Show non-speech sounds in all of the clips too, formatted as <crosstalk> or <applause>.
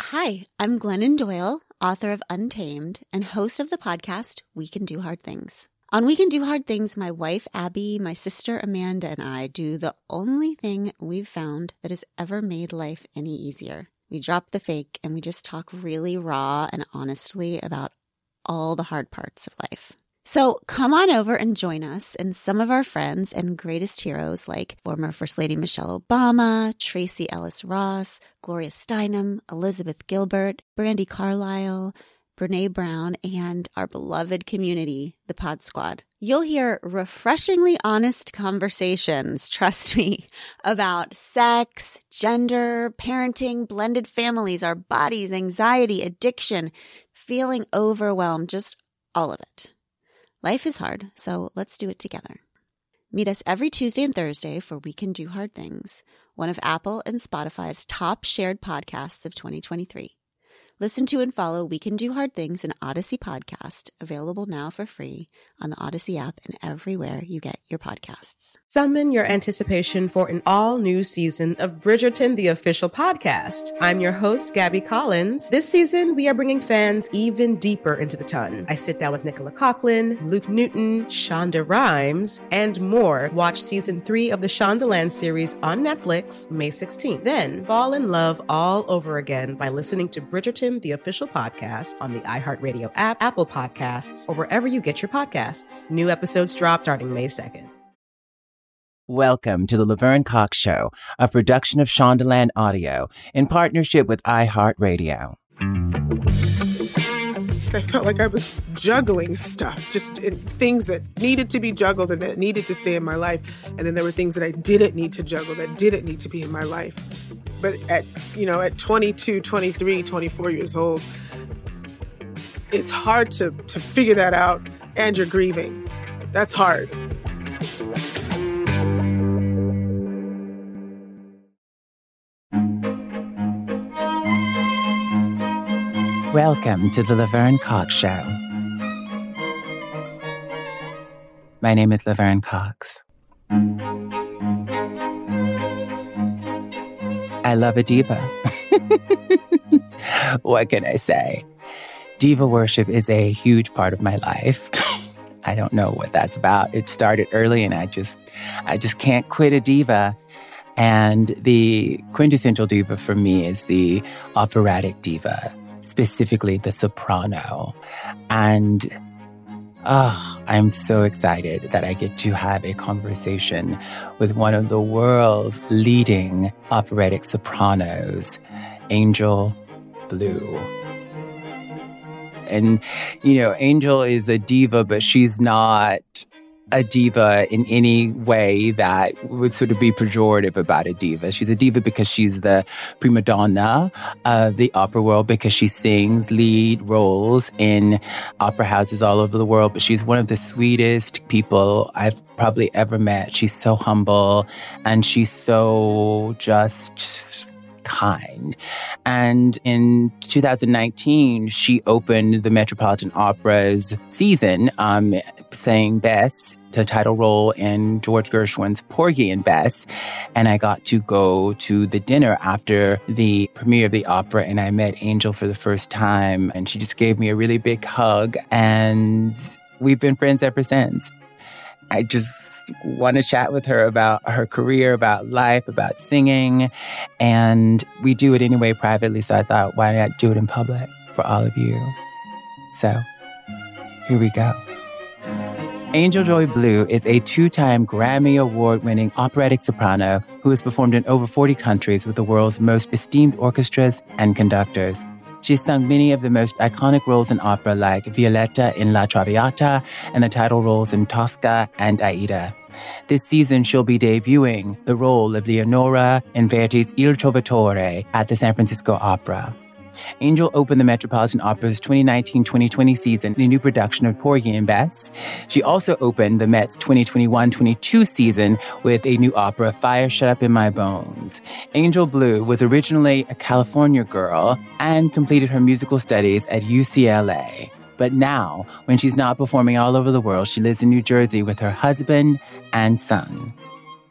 Hi, I'm Glennon Doyle, author of Untamed and host of the podcast We Can Do Hard Things. On We Can Do Hard Things, my wife Abby, my sister Amanda, and I do the only thing we've found that has ever made life any easier. We drop the fake and we just talk really raw and honestly about all the hard parts of life. So come on over and join us and some of our friends and greatest heroes like former First Lady Michelle Obama, Tracee Ellis Ross, Gloria Steinem, Elizabeth Gilbert, Brandi Carlile, Brene Brown, and our beloved community, the Pod Squad. You'll hear refreshingly honest conversations, <laughs> trust me, about sex, gender, parenting, blended families, our bodies, anxiety, addiction, feeling overwhelmed, just all of it. Life is hard, so let's do it together. Meet us every Tuesday and Thursday for We Can Do Hard Things, one of Apple and Spotify's top shared podcasts of 2023. Listen to and follow We Can Do Hard Things, an Odyssey podcast, available now for free on the Odyssey app and everywhere you get your podcasts. Summon your anticipation for an all new season of Bridgerton, the official podcast. I'm your host, Gabby Collins. This season, we are bringing fans even deeper into the ton. I sit down with Nicola Coughlan, Luke Newton, Shonda Rhimes, and more. Watch season three of the Shondaland series on Netflix May 16th. Then fall in love all over again by listening to Bridgerton the official podcast, on the iHeartRadio app, Apple Podcasts, or wherever you get your podcasts. New episodes drop starting May 2nd. Welcome to the Laverne Cox Show, a production of Shondaland Audio in partnership with iHeartRadio. I felt like I was juggling stuff, just things that needed to be juggled and that needed to stay in my life. And then there were things that I didn't need to juggle, that didn't need to be in my life. But at, you know, at 22, 23, 24 years old, it's hard to, to figure that out and you're grieving. That's hard. Welcome to the Laverne Cox Show. My name is Laverne Cox. I love a diva. <laughs> what can I say? Diva worship is a huge part of my life. I don't know what that's about. It started early and I just I just can't quit a diva. And the quintessential diva for me is the operatic diva, specifically the soprano. And Oh, I'm so excited that I get to have a conversation with one of the world's leading operatic sopranos, Angel Blue. And, you know, Angel is a diva, but she's not a diva in any way that would sort of be pejorative about a diva. She's a diva because she's the prima donna of the opera world because she sings lead roles in opera houses all over the world. But she's one of the sweetest people I've probably ever met. She's so humble and she's so just kind. And in 2019, she opened the Metropolitan Opera's season, um, saying Bess the title role in George Gershwin's Porgy and Bess. And I got to go to the dinner after the premiere of the opera and I met Angel for the first time. And she just gave me a really big hug. And we've been friends ever since. I just want to chat with her about her career, about life, about singing. And we do it anyway privately. So I thought, why not do it in public for all of you? So here we go. Angel Joy Blue is a two time Grammy Award winning operatic soprano who has performed in over 40 countries with the world's most esteemed orchestras and conductors. She's sung many of the most iconic roles in opera, like Violetta in La Traviata and the title roles in Tosca and Aida. This season, she'll be debuting the role of Leonora in Verdi's Il Trovatore at the San Francisco Opera. Angel opened the Metropolitan Opera's 2019 2020 season in a new production of Porgy and Bess. She also opened the Met's 2021 22 season with a new opera, Fire Shut Up in My Bones. Angel Blue was originally a California girl and completed her musical studies at UCLA. But now, when she's not performing all over the world, she lives in New Jersey with her husband and son.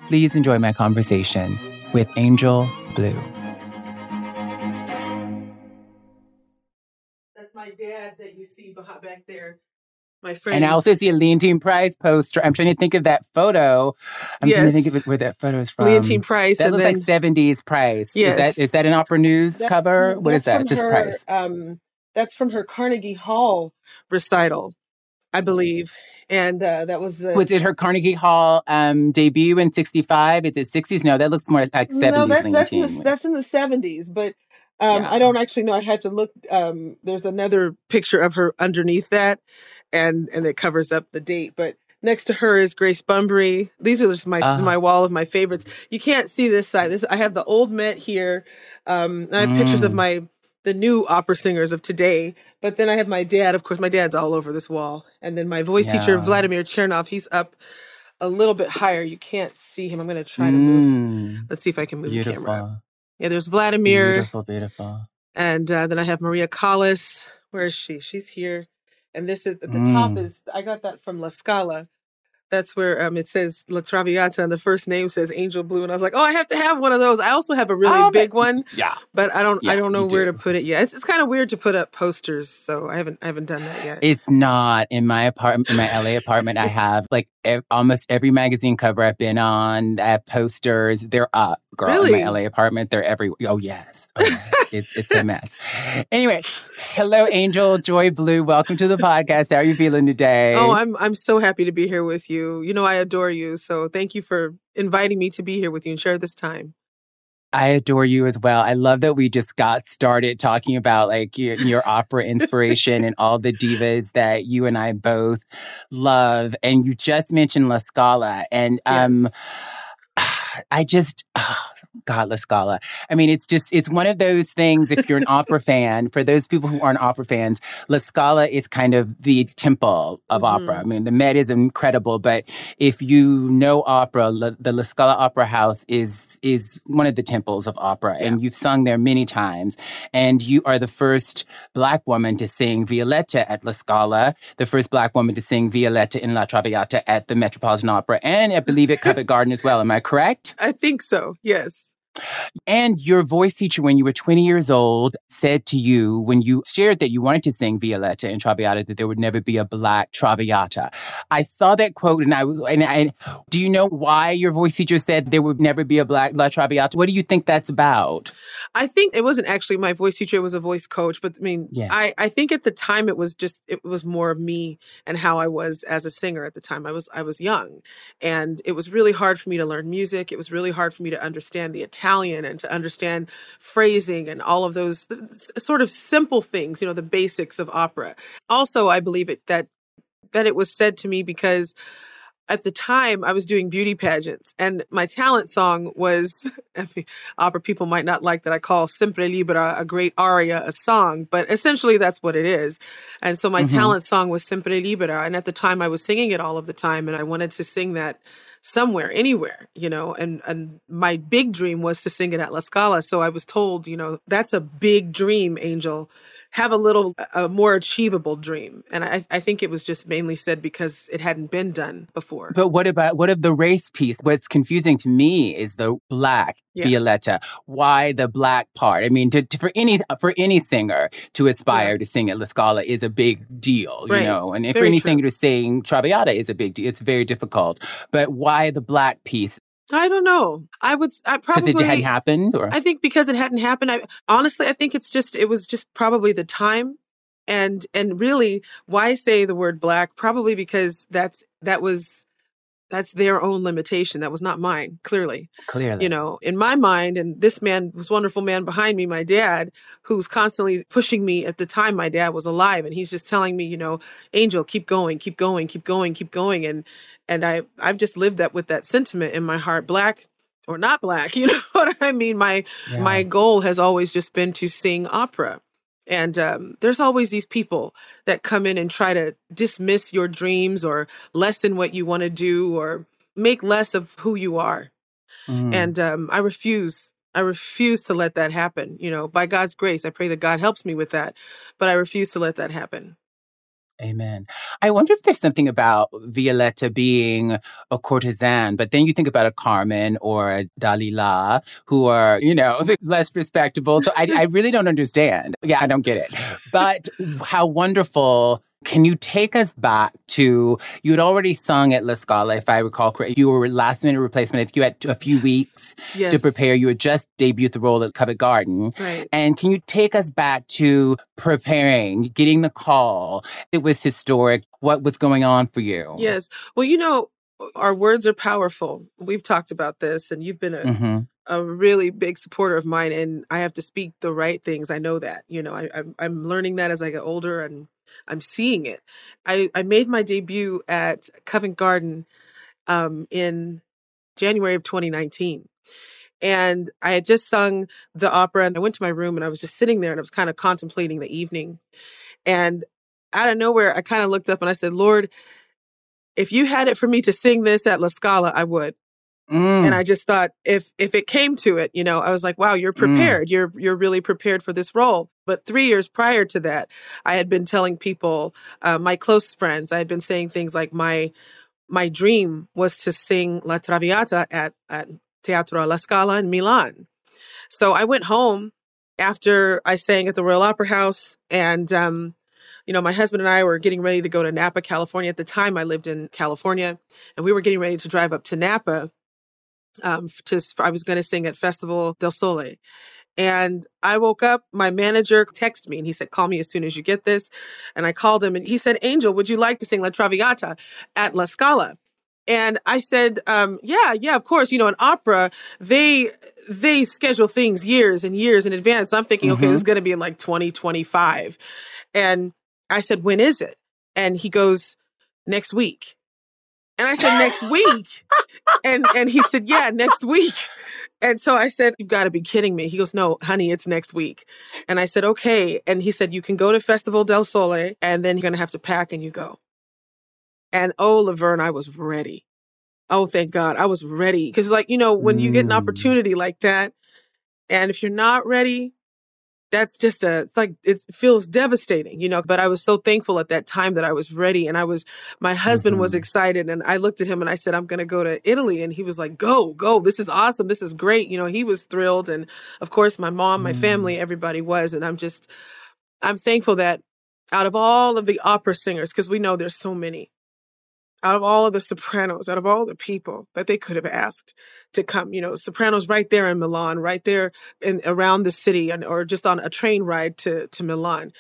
Please enjoy my conversation with Angel Blue. My dad that you see back there. My friend. And I also see a Leontyne Price poster. I'm trying to think of that photo. I'm trying to think of it, where that photo is from. Leontyne Price. That looks then, like 70s Price. Yes. Is that is that an Opera News That- cover? What is that? Just her, Price. Um, that's from her Carnegie Hall recital, I believe, and uh, that was the. Was it her Carnegie Hall um, debut in 65? Is it 60s? No, that looks more like 70s. no, that's that's in the that's in the seventies, but um, Yeah. I don't actually know. I had to look. Um, there's another picture of her underneath that, and and it covers up the date. But next to her is Grace Bumbry. These are just my Ah. my wall of my favorites. You can't see this side. This I have the old Met here. Um, I have pictures of Mm. my the new opera singers of today. But then I have my dad. Of course, my dad's all over this wall, and then my voice teacher Vladimir Chernov. He's up a little bit higher. You can't see him. I'm going to try to move. Mm, Let's see if I can move the camera. Yeah, there's Vladimir, Beautiful, beautiful. and uh, then I have Maria Callas. Where is she? She's here. And this is at the top Mm. is I got that from La Scala. That's where um it says La Traviata and the first name says Angel Blue. And I was like, oh, I have to have one of those. I also have a really Oh, big one, Yeah. but I don't I don't know where do. to put it yet. It's, it's kind of weird to put up posters, so I haven't I haven't done that yet. It's not in my apartment, in my LA apartment. I have like ev- almost every magazine cover I've been on. I have posters. They're up, girl. In my LA apartment, they're everywhere. Oh yes, oh, yes. it's it's a mess. Anyway, hello, Angel Joy Blue. Welcome to the podcast. How are you feeling today? Oh, I'm I'm so happy to be here with you. You know I adore you, so thank you for inviting me to be here with you and share this time. I adore you as well. I love that we just got started talking about like your, your opera inspiration and all the divas that you and I both love. And you just mentioned La Scala, and um, <sighs> I just, oh, God, La Scala. I mean, it's just, it's one of those things. If you're an <laughs> opera fan, for those people who aren't opera fans, La Scala is kind of the temple of Mhm. opera. I mean, the Met is incredible, but if you know opera, La, the La Scala Opera House is is one of the temples of opera, and you've sung there many times. And you are the first Black woman to sing Violetta at La Scala, the first Black woman to sing Violetta in La Traviata at the Metropolitan Opera, and I believe at Covent Garden as well. Am I correct? <laughs> I think so. Yes. And your voice teacher, when you were 20 years old, said to you when you shared that you wanted to sing Violetta in Traviata that there would never be a black Traviata. I saw that quote and I was, and I, do you know why your voice teacher said there would never be a black La Traviata? What do you think that's about? I think it wasn't actually my voice teacher, it was a voice coach. But I mean, Yeah. I, I think at the time it was just it was more of me and how I was as a singer at the time. I was I was young and it was really hard for me to learn music. It was really hard for me to understand the Italian and to understand phrasing and all of those sort of simple things, you know, the basics of opera. Also, I believe it that that it was said to me because at the time I was doing beauty pageants and my talent song was <laughs> I mean, opera people might not like that I call Sempre Libera a great aria a song, but essentially that's what it is. And so my Mhm. talent song was Sempre Libera. And at the time I was singing it all of the time and I wanted to sing that somewhere, anywhere, you know, and, and my big dream was to sing it at La Scala. So I was told, you know, that's a big dream, Angel. Have a little, a more achievable dream. And I, I think it was just mainly said because it hadn't been done before. But what about, what of the race piece? What's confusing to me is the black Yeah. Violetta. Why the black part? I mean, to, to- for any, for any singer to aspire to sing at La Scala is a big deal, you know, and if for any true. singer to sing Traviata is a big deal. It's very difficult. But why the black piece? I don't know. I would, I probably Because it hadn't happened or? I think because it hadn't happened. I honestly, I think it's just it was just probably the time, and and really, why say the word black? Probably because that's that was that's their own limitation. That was not mine. Clearly, Clearly. you know, in my mind, and this man, this wonderful man behind me, my dad, who's constantly pushing me. At the time, my dad was alive, and he's just telling me, you know, Angel, keep going, keep going, keep going, keep going, and and I I've just lived that with that sentiment in my heart, black or not black. <laughs> You know what I mean? My Yeah. my goal has always just been to sing opera And um, there's always these people that come in and try to dismiss your dreams or lessen what you want to do or make less of who you are. Mm. And um, I refuse. I refuse to let that happen. You know, by God's grace, I pray that God helps me with that, but I refuse to let that happen. Amen. I wonder if there's something about Violetta being a courtesan, but then you think about a Carmen or a Dalila who are, you know, <laughs> less respectable. So I, I really don't understand. Yeah, I don't get it. But how wonderful can you take us back to you had already sung at La Scala, if I recall correctly. You were last minute replacement. I think you had a few weeks yes. to prepare. You had just debuted the role at Covent Garden. Right. And can you take us back to preparing, getting the call? It was historic. What was going on for you? Yes. Well, you know, our words are powerful. We've talked about this, and you've been a mm-hmm a really big supporter of mine and I have to speak the right things. I know that, you know, I, I'm, I'm learning that as I get older and I'm seeing it. I, I made my debut at Covent Garden um, in January of 2019. And I had just sung the opera and I went to my room and I was just sitting there and I was kind of contemplating the evening. And out of nowhere, I kind of looked up and I said, Lord, if you had it for me to sing this at La Scala, I would. Mm. And I just thought if if it came to it, you know, I was like, wow, you're mm. prepared. Mm. You're you're really prepared for this role. But three years prior to that, I had been telling people, uh, my close friends, I had been saying things like my my dream was to sing La Traviata at, at Teatro alla Scala in Milan. So I went home after I sang at the Royal Opera House and um, you know, my husband and I were getting ready to go to Napa, California. At the time, I lived in California, and we were getting ready to drive up to Napa. Um, to I was going to sing at Festival del Sole, and I woke up, my manager texted me and he said, Call me as soon as you get this. And I called him and he said, Angel, would you like to sing La Traviata at La Scala? And I said, um, yeah, yeah, of course. You know, an opera, they they schedule things years and years in advance. I'm thinking, mm-hmm. okay, this is mm-hmm. gonna be in like 2025. and I said, when is it? And he goes, next week. And I said, next week. and and he said, yeah, next week. And so I said, You've got to be kidding me. He goes, No, honey, it's next week. And I said, Okay. And he said, You can go to Festival del Sole and then you're going to have to pack and you go. And oh, Laverne, I was ready. Oh, thank God. I was ready. Because, like, you know, when you get an mm. opportunity like that, and if you're not ready, that's just a it's like it feels devastating you know but i was so thankful at that time that i was ready and i was my husband mm-hmm. was excited and i looked at him and i said i'm going to go to italy and he was like go go this is awesome this is great you know he was thrilled and of course my mom my mm. family everybody was and i'm just i'm thankful that out of all of the opera singers because we know there's so many out of all of the sopranos, out of all the people that they could have asked to come, you know, sopranos right there in Milan, right there in around the city, and, or just on a train ride to to Milan.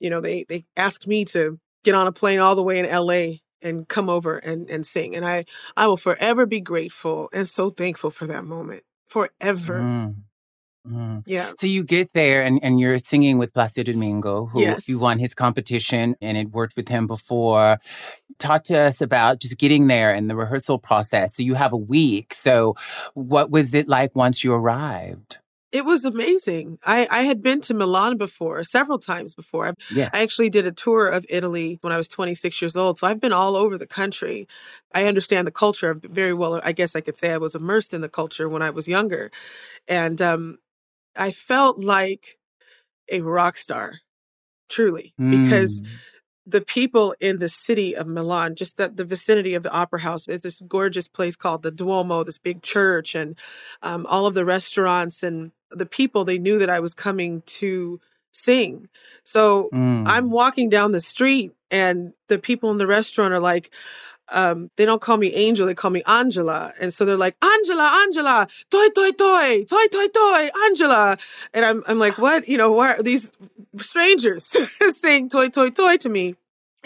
You know, they they asked me to get on a plane all the way in L.A. and come over and and sing, and I I will forever be grateful and so thankful for that moment, forever. Mm. Mm. Yeah. So you get there and, and you're singing with Placido Domingo, who yes. you won his competition and had worked with him before. Talk to us about just getting there and the rehearsal process. So you have a week. So what was it like once you arrived? It was amazing. I, I had been to Milan before, several times before. Yeah. I actually did a tour of Italy when I was 26 years old. So I've been all over the country. I understand the culture very well. I guess I could say I was immersed in the culture when I was younger. And um, I felt like a rock star, truly, mm. because the people in the city of Milan, just that the vicinity of the opera house, there's this gorgeous place called the Duomo, this big church, and um, all of the restaurants and the people, they knew that I was coming to sing. So mm. I'm walking down the street and the people in the restaurant are like, um, they don't call me Angel, they call me Angela. And so they're like, Angela, Angela, toy, toy, toy, toy, toy, toy, Angela. And I'm, I'm like, what? You know, why are these strangers <laughs> saying toy, toy, toy to me?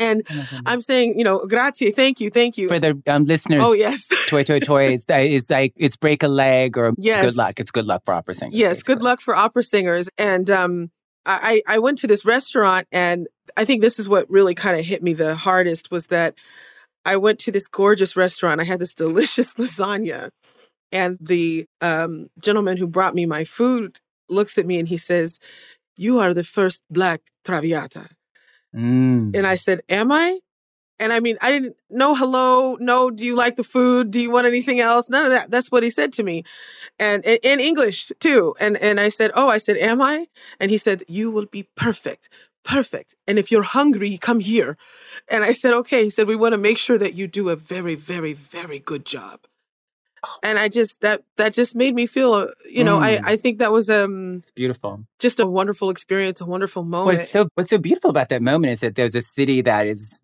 And oh I'm saying, you know, grazie, thank you, thank you. For the um, listeners, oh, yes. toy, toy, toy is, is like, it's break a leg or yes. good luck. It's good luck for opera singers. Yes, basically. good luck for opera singers. And um, I, I went to this restaurant and I think this is what really kind of hit me the hardest was that I went to this gorgeous restaurant. I had this <laughs> delicious lasagna. And the um, gentleman who brought me my food looks at me and he says, You are the first black Traviata. Mm. And I said, Am I? And I mean, I didn't, no hello, no, do you like the food? Do you want anything else? None of that. That's what he said to me. And in, in English too. And, and I said, Oh, I said, Am I? And he said, You will be perfect perfect. And if you're hungry, come here. And I said, okay. He said, we want to make sure that you do a very, very, very good job. And I just that that just made me feel, uh, you know, Mm. I I think that was um It's beautiful. just a wonderful experience, a wonderful moment. What's so what's so beautiful about that moment is that there's a city that is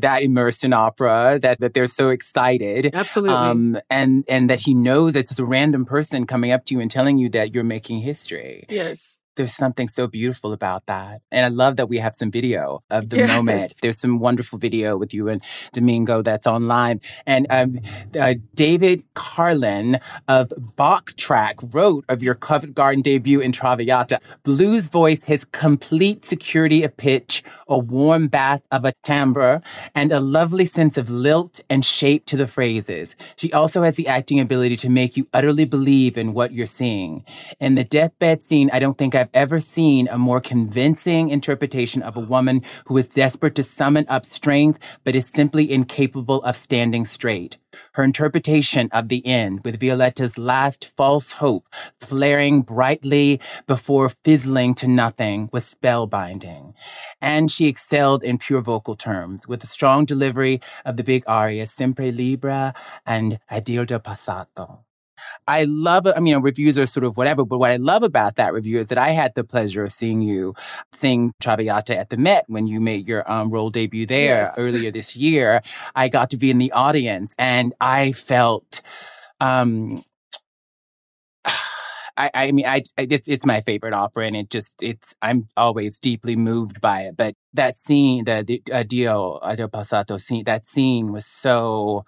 that immersed in opera that that they're so excited. Absolutely. Um, and and that he knows it's just a random person coming up to you and telling you that you're making history. yes. There's something so beautiful about that. And I love that we have some video of the Yes. moment. There's some wonderful video with you and Domingo that's online. And um, uh, David Karlin of Bachtrack wrote of your Covent Garden debut in Traviata. Blues voice has complete security of pitch, a warm bath of a timbre, and a lovely sense of lilt and shape to the phrases. She also has the acting ability to make you utterly believe in what you're seeing. In the deathbed scene, I don't think I've ever seen a more convincing interpretation of a woman who is desperate to summon up strength, but is simply incapable of standing straight. Her interpretation of the end, with Violetta's last false hope flaring brightly before fizzling to nothing, was spellbinding. And she excelled in pure vocal terms, with a strong delivery of the big arias, Sempre Libera and Addio del Passato. I love. I mean, reviews are sort of whatever, but what I love about that review is that I had the pleasure of seeing you sing Traviata at the Met when you made your um, role debut there Yes. earlier this year. I got to be in the audience and I felt, um, <sighs> I, I mean, I, I it's, it's my favorite opera, and it just it's I'm always deeply moved by it. But that scene, the, the Addio Addio Passato scene, that scene was so.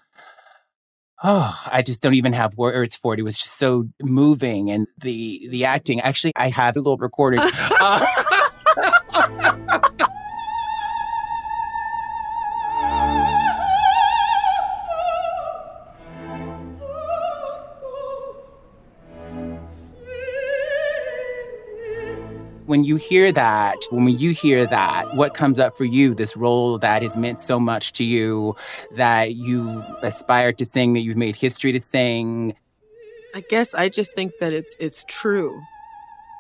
Oh, I just don't even have words for it. It was just so moving, and the the acting. Actually, I have a little recording. <laughs> Uh, <laughs> when you hear that, when you hear that, what comes up for you? This role that has meant so much to you, that you aspire to sing, that you've made history to sing. I guess I just think that it's it's true.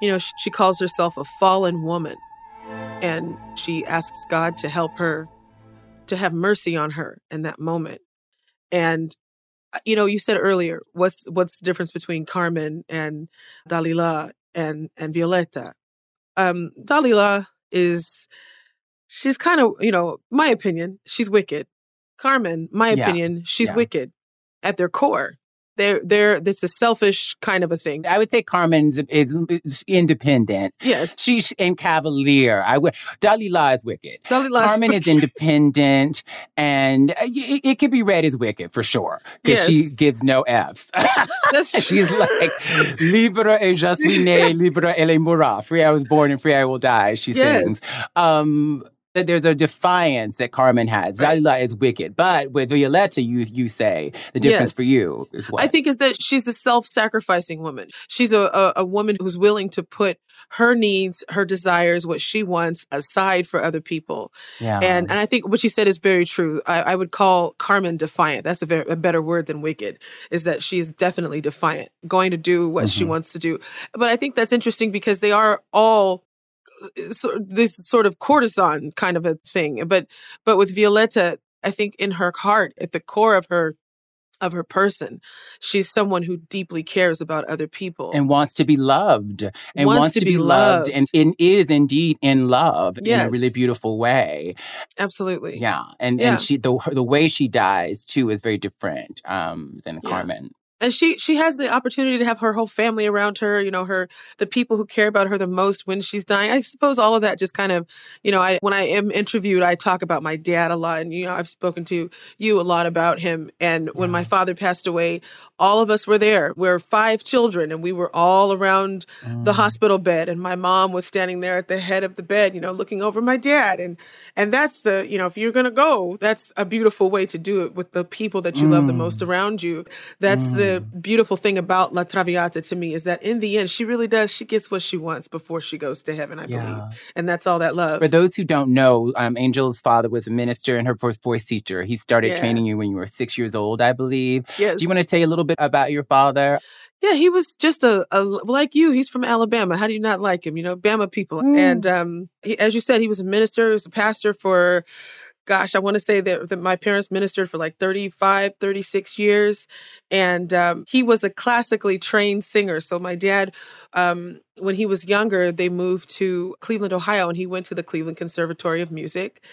You know, she calls herself a fallen woman, and she asks God to help her, to have mercy on her in that moment. And you know, you said earlier, what's what's the difference between Carmen and Dalila and and Violetta? Um, Dalila is she's kind of you know, my opinion, she's wicked. Carmen, my Yeah, opinion, she's yeah. wicked at their core. They're they're it's a selfish kind of a thing. I would say Carmen's is, independent. Yes, She's and cavalier. I would. Dalila is wicked. Dalila Carmen is <laughs> independent, and uh, it, it could be read as wicked for sure because she gives no F's. <laughs> <laughs> She's like, libre et je suis né, libre elle mourra. Free I was born and free I will die, she Yes. sings. Um, that there's a defiance that Carmen has. Right. Dalila is wicked. But with Violetta, you you say the difference Yes. for you is what? I think is that she's a self-sacrificing woman. She's a, a a woman who's willing to put her needs, her desires, what she wants aside for other people. yeah. And and I think what you said is very true. I, I would call Carmen defiant. That's a very a better word than wicked. Is that she is definitely defiant, going to do what she Mhm. wants to do. But I think that's interesting because they are all so, this sort of courtesan kind of a thing. But but with Violetta, I think in her heart, at the core of her of her person, she's someone who deeply cares about other people. and wants to be loved and Wants wants, to to, be loved, loved. and, and is indeed in love in a really beautiful way. Absolutely. Yeah. And Yeah. and she the the way she dies too is very different um than Yeah. Carmen. And she she has the opportunity to have her whole family around her you know her the people who care about her the most when she's dying. I suppose all of that just kind of you know i when i am interviewed i talk about my dad a lot and you know i've spoken to you a lot about him. And when my mm-hmm. father passed away all of us were there. We're five children and we were all around the mm-hmm. hospital bed. And my mom was standing there at the head of the bed you know looking over my dad. And and that's the you know if you're gonna go that's a beautiful way to do it with the people that you love the most mm. around you. That's the the beautiful thing about La Traviata to me is that in the end, she really does. She gets what she wants before she goes to heaven, I yeah. believe. And that's all that love. For those who don't know, um, Angel's father was a minister and her first voice teacher. He started yeah. training you when you were six years old, I believe. Yes. Do you want to tell a little bit about your father? Yeah, he was just a, a, like you. He's from Alabama. How do you not like him? You know, Bama people. Mm. And um, he, as you said, he was a minister. He was a pastor for gosh, I want to say that, that, my parents ministered for like 35, 36 years. And um, he was a classically trained singer. So my dad, um, when he was younger, they moved to Cleveland, Ohio, and he went to the Cleveland Conservatory of Music.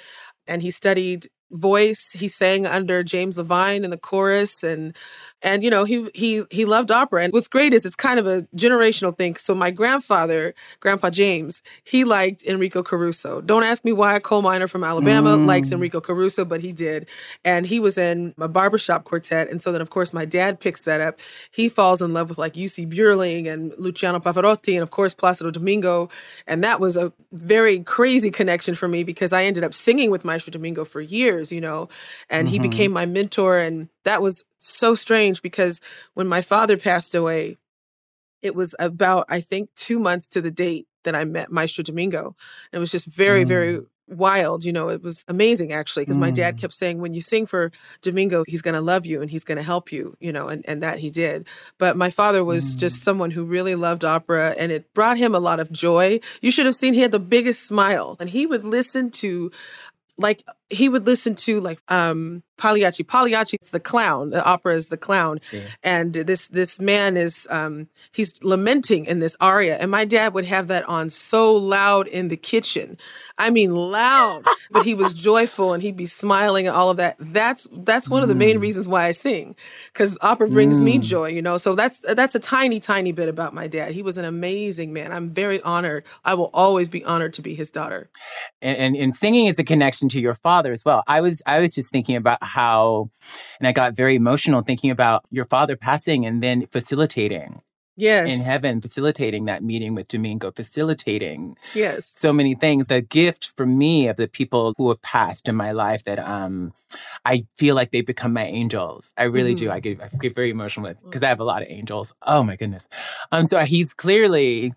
And he studied voice. He sang under James Levine in the chorus and and you know he he he loved opera. And what's great is it's kind of a generational thing. So my grandfather grandpa james he liked enrico caruso. Don't ask me why. A coal miner from alabama mm. likes enrico caruso but he did. And he was in a barbershop quartet. And so then of course my dad picks that up. He falls in love with like Jussi Björling and luciano pavarotti and of course placido domingo. And that was a very crazy connection for me because i ended up singing with maestro domingo for years you know and mm-hmm. he became my mentor and that was so strange because when my father passed away, it was about, I think, two months to the date that I met Maestro Domingo. And it was just very, mm. very wild. You know, it was amazing actually, because mm. my dad mm. kept saying, when you sing for Domingo, he's going to love you and he's going to help you, you know, and, and that he did. But my father was mm. just someone who really loved opera and it brought him a lot of joy. You should have seen he had the biggest smile and he would listen to like he would listen to like um Pagliacci. Pagliacci is the clown. The opera is the clown, and this this man is um he's lamenting in this aria, and my dad would have that on so loud in the kitchen. I mean loud, but he was joyful and he'd be smiling and all of that. That's that's one mm. of the main mm. reasons why I sing, because opera brings mm. me joy. You know, so that's that's a tiny tiny bit about my dad. He was an amazing man. I'm very honored. I will always be honored to be his daughter. And and, and singing is a connection to your father as well. I was I was just thinking about how, and I got very emotional thinking about your father passing and then facilitating. Yes. In heaven, facilitating that meeting with Domingo, facilitating yes so many things. The gift for me of the people who have passed in my life that um I feel like they become my angels. I really mm-hmm. do. I get I get very emotional with because I have a lot of angels. Oh my goodness. Um so he's clearly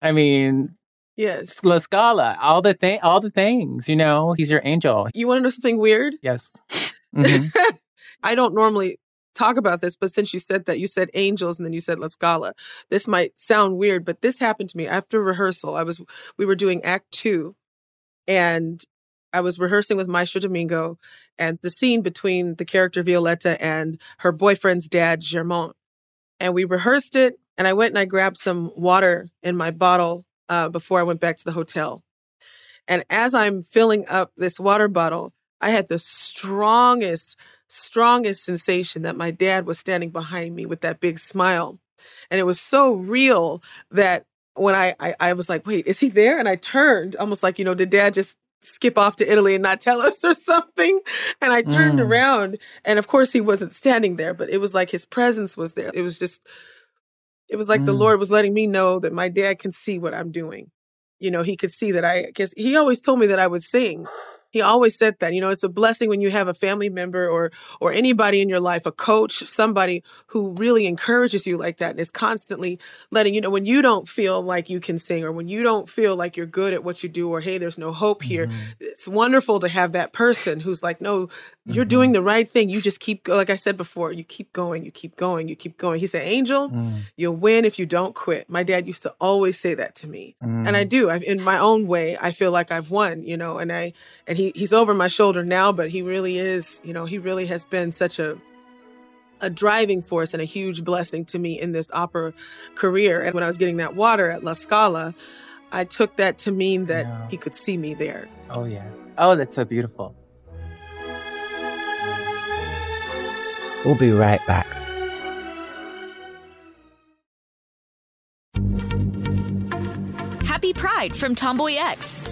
I mean, Yes. La Scala, all the thing, all the things, you know, he's your angel. You want to know something weird? Yes. Mm-hmm. <laughs> I don't normally talk about this, but since you said that, you said angels and then you said La Scala. This might sound weird, but this happened to me after rehearsal. I was, we were doing act two and I was rehearsing with Maestro Domingo and the scene between the character Violetta and her boyfriend's dad, Germont. And we rehearsed it and I went and I grabbed some water in my bottle uh, before I went back to the hotel. And as I'm filling up this water bottle, I had the strongest, strongest sensation that my dad was standing behind me with that big smile. And it was so real that when I, I, I was like, wait, is he there? And I turned almost like, you know, did dad just skip off to Italy and not tell us <laughs> or something? And I turned mm. around and of course he wasn't standing there, but it was like his presence was there. It was just it was like mm. the Lord was letting me know that my dad can see what I'm doing. You know, he could see that I, because he always told me that I would sing. He always said that, you know, it's a blessing when you have a family member or or anybody in your life, a coach, somebody who really encourages you like that and is constantly letting you know when you don't feel like you can sing or when you don't feel like you're good at what you do or hey, there's no hope here. Mm-hmm. It's wonderful to have that person who's like, no, you're mm-hmm. doing the right thing. You just keep like I said before, you keep going, you keep going, you keep going. He said, Angel, mm. you'll win if you don't quit. My dad used to always say that to me. And I mm. do. I in my own way, I feel like I've won, you know, and I and he he he's over my shoulder now, but he really is, you know, he really has been such a a driving force and a huge blessing to me in this opera career. And when I was getting that water at La Scala, I took that to mean that yeah. he could see me there. Oh yeah. Oh, that's so beautiful. We'll be right back. Happy Pride from Tomboy X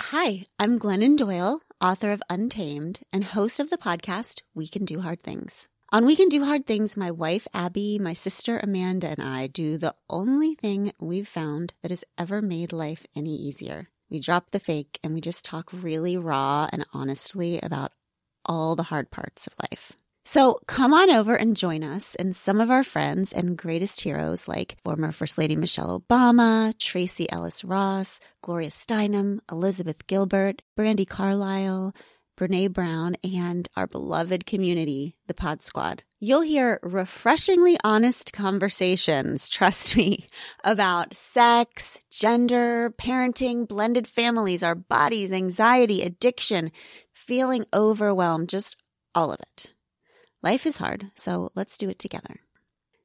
Hi, I'm Glennon Doyle, author of Untamed and host of the podcast We Can Do Hard Things. On We Can Do Hard Things, my wife Abby, my sister Amanda, and I do the only thing we've found that has ever made life any easier. We drop the fake and we just talk really raw and honestly about all the hard parts of life. So come on over and join us and some of our friends and greatest heroes like former First Lady Michelle Obama, Tracee Ellis Ross, Gloria Steinem, Elizabeth Gilbert, Brandi Carlile, Brene Brown, and our beloved community, the Pod Squad. You'll hear refreshingly honest conversations, <laughs> trust me, about sex, gender, parenting, blended families, our bodies, anxiety, addiction, feeling overwhelmed, just all of it. Life is hard, so let's do it together.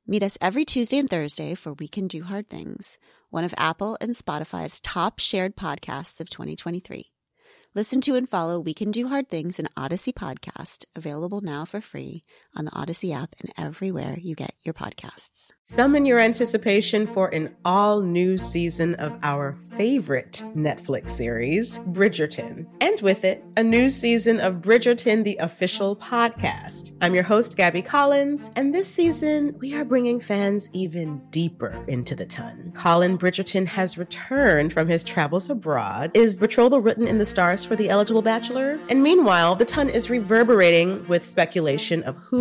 Meet us every Tuesday and Thursday for We Can Do Hard Things, one of Apple and Spotify's top shared podcasts of 2023. Listen to and follow We Can Do Hard Things, an Odyssey podcast, available now for free on the Odyssey app and everywhere you get your podcasts. Summon your anticipation for an all new season of our favorite Netflix series, Bridgerton. And with it, a new season of Bridgerton, the official podcast. I'm your host, Gabby Collins, and this season we are bringing fans even deeper into the ton. Colin Bridgerton has returned from his travels abroad. Is betrothal written in the stars for the eligible bachelor? And meanwhile, the ton is reverberating with speculation of who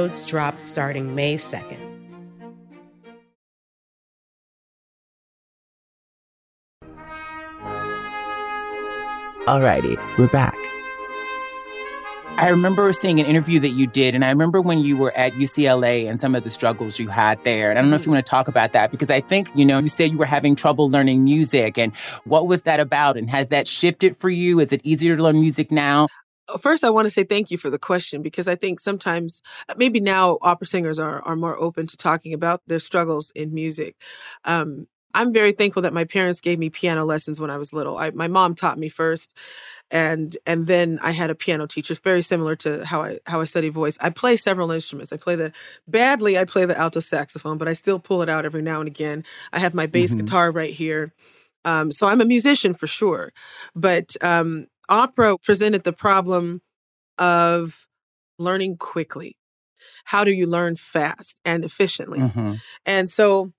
drop starting May 2nd. Alrighty, we're back. I remember seeing an interview that you did, and I remember when you were at UCLA and some of the struggles you had there. And I don't know if you want to talk about that because I think, you know, you said you were having trouble learning music. And what was that about? And has that shifted for you? Is it easier to learn music now? First, I want to say thank you for the question because I think sometimes, maybe now, opera singers are are more open to talking about their struggles in music. Um, I'm very thankful that my parents gave me piano lessons when I was little. I, my mom taught me first, and and then I had a piano teacher, very similar to how I how I study voice. I play several instruments. I play the badly. I play the alto saxophone, but I still pull it out every now and again. I have my bass Mhm. guitar right here, um, so I'm a musician for sure. But um, opera presented the problem of learning quickly. How do you learn fast and efficiently? Mhm. And so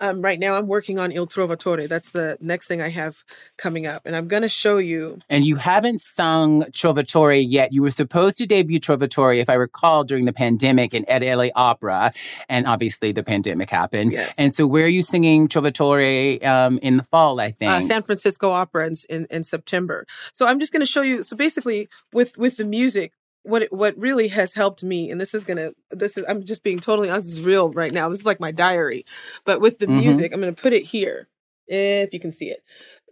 um, right now I'm working on Il Trovatore. That's the next thing I have coming up. And I'm going to show you. And you haven't sung Trovatore yet. You were supposed to debut Trovatore, if I recall, during the pandemic in Ed LA Opera. And obviously the pandemic happened. Yes. And so where are you singing Trovatore um, in the fall, I think? Uh, San Francisco Opera in, in, in September. So I'm just going to show you. So basically, with with the music, what what really has helped me, and this is gonna this is I'm just being totally honest. This is real right now. This is like my diary. But with the Mhm. music, I'm to put it here, if you can see it.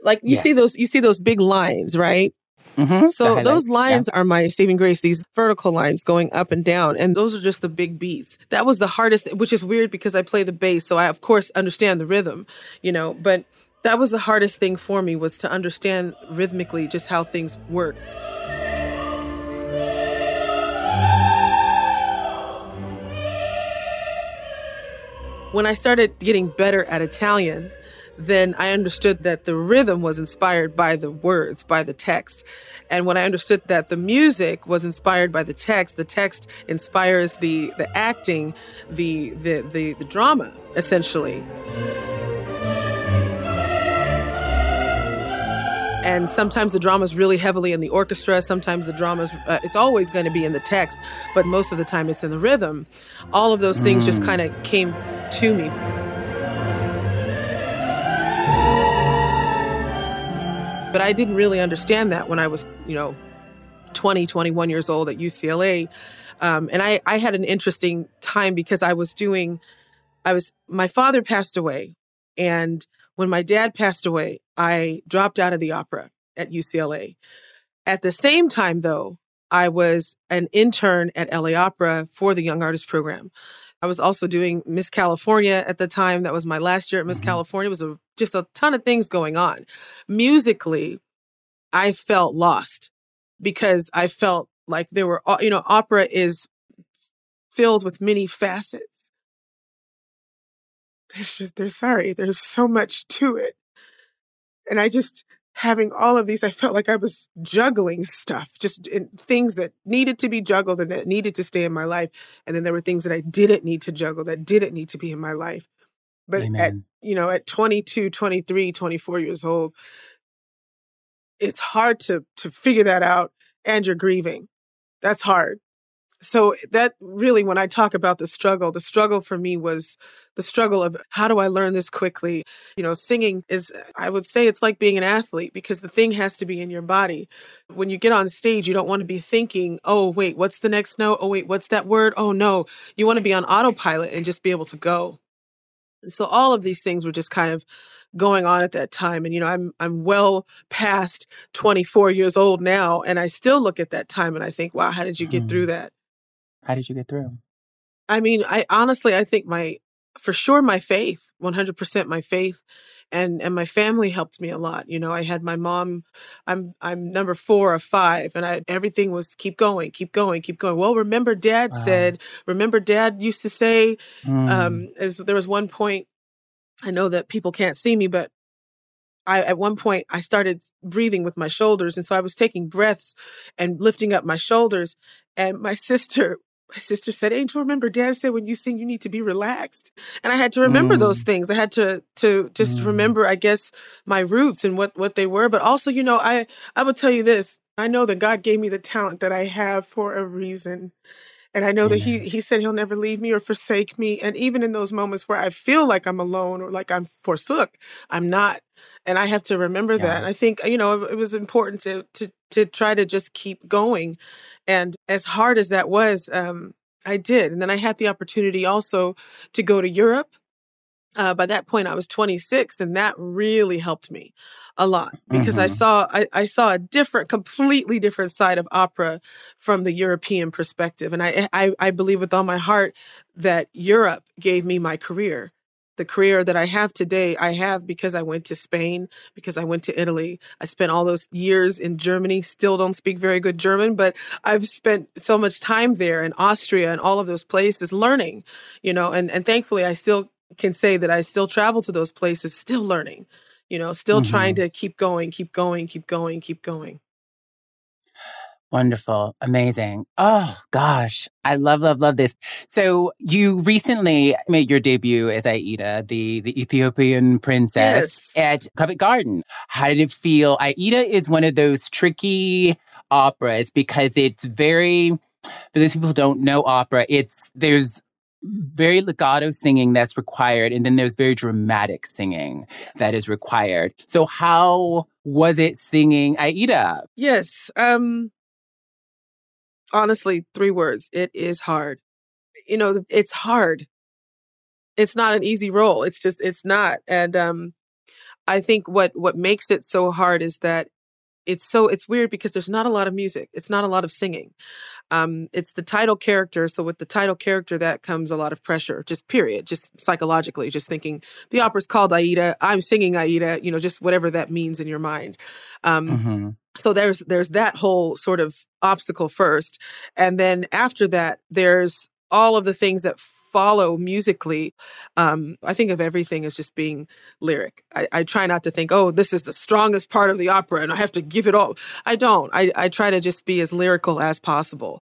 Like you see those you see those big lines, right? Mhm. So those yeah. lines are my saving grace, these vertical lines going up and down. And those are just the big beats. That was the hardest, which is weird because I play the bass. So I, of course, understand the rhythm, you know, but that was the hardest thing for me was to understand rhythmically just how things work. When I started getting better at Italian, then I understood that the rhythm was inspired by the words, by the text. And when I understood that the music was inspired by the text, the text inspires the the acting, the the the, the drama, essentially. And sometimes the drama is really heavily in the orchestra. Sometimes the drama is, uh, it's always going to be in the text, but most of the time it's in the rhythm. All of those things just Mm. kind of came to me. But I didn't really understand that when I was, you know, 20, 21 years old at UCLA. Um, and I, I had an interesting time because I was doing, I was, my father passed away. And when my dad passed away, I dropped out of the opera at UCLA. At the same time, though, I was an intern at LA Opera for the Young Artist Program. I was also doing Miss California at the time. That was my last year at Miss mm-hmm. California. It was a, just a ton of things going on. Musically, I felt lost because I felt like there were, you know, opera is filled with many facets. There's just, there's sorry, there's so much to it. And I just, having all of these, I felt like I was juggling stuff, just things that needed to be juggled and that needed to stay in my life. And then there were things that I didn't need to juggle that didn't need to be in my life. But Amen. at, you know, at 22, 23, 24 years old, it's hard to to figure that out and you're grieving. That's hard so that really when i talk about the struggle the struggle for me was the struggle of how do i learn this quickly? You know singing is i would say it's like being an athlete because the thing has to be in your body. When you get on stage you don't want to be thinking oh wait what's the next note? Oh wait what's that word? Oh no. You want to be on autopilot and just be able to go. So all of these things were just kind of going on at that time and you know i'm i'm well past 24 years old now and i still look at that time and i think wow how did you get through hmm. that how did you get through? I mean, I honestly, I think my, for sure, my faith, 100% my faith and and my family helped me a lot you know i had my mom i'm i'm number four of five and i everything was keep going keep going keep going well remember dad wow. said remember dad used to say mm. um as, there was one point i know that people can't see me but I at one point I started breathing with my shoulders and so I was taking breaths and lifting up my shoulders and my <laughs> sister my sister said, Angel, remember dad said when you sing, you need to be relaxed. And I had to remember mm. those things. I had to, to just mm. remember, I guess, my roots and what, what they were. But also, you know, I, I will tell you this. I know that God gave me the talent that I have for a reason. And I know Amen. that he, he said he'll never leave me or forsake me. And even in those moments where I feel like I'm alone or like I'm forsook, I'm not. And I have to remember yeah. that. I think, you know, it, was important to, to, to try to just keep going and as hard as that was, um, I did. And then I had the opportunity also to go to Europe. Uh, by that point, I was 26, and that really helped me a lot because mm-hmm. I saw I, I, saw a different, completely different side of opera from the European perspective, and I, I I believe with all my heart that Europe gave me my career the career that I have today, I have because I went to Spain, because I went to Italy. I spent all those years in Germany, still don't speak very good German, but I've spent so much time there in Austria and all of those places learning, you know, and, and thankfully I still can say that I still travel to those places, still learning, you know, still mm-hmm. trying to keep going, keep going, keep going, keep going. Wonderful. Amazing. Oh gosh. I love, love, love this. So you recently made your debut as Aida, the, the Ethiopian princess yes. at Covent Garden. How did it feel? Aida is one of those tricky operas because it's very, for those people who don't know opera, it's, there's very legato singing that's required and then there's very dramatic singing that is required so how was it singing aida yes um honestly, three words. It is hard. You know, it's hard. It's not an easy role. It's just, it's not. And, um, I think what, what makes it so hard is that it's so it's weird because there's not a lot of music it's not a lot of singing um it's the title character so with the title character that comes a lot of pressure just period just psychologically just thinking the opera's called aida i'm singing aida you know just whatever that means in your mind um mm-hmm so there's there's that whole sort of obstacle first and then after that there's all of the things that follow musically um, i think of everything as just being lyric. I, I, try not to think oh this is the strongest part of the opera and i have to give it all. I don't. I, I try to just be as lyrical as possible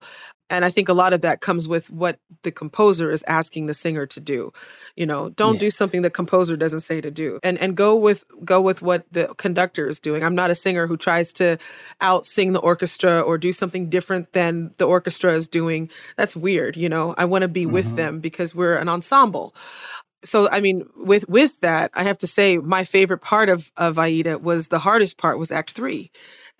and i think a lot of that comes with what the composer is asking the singer to do. You know don't yes. do something the composer doesn't say to do. And and go with go with what the conductor is doing. I'm not a singer who tries to out sing the orchestra or do something different than the orchestra is doing. That's weird you know? I want to be mm-hmm. with them because we're an ensemble so i mean with with that i have to say my favorite part of of aida was the hardest part was act 3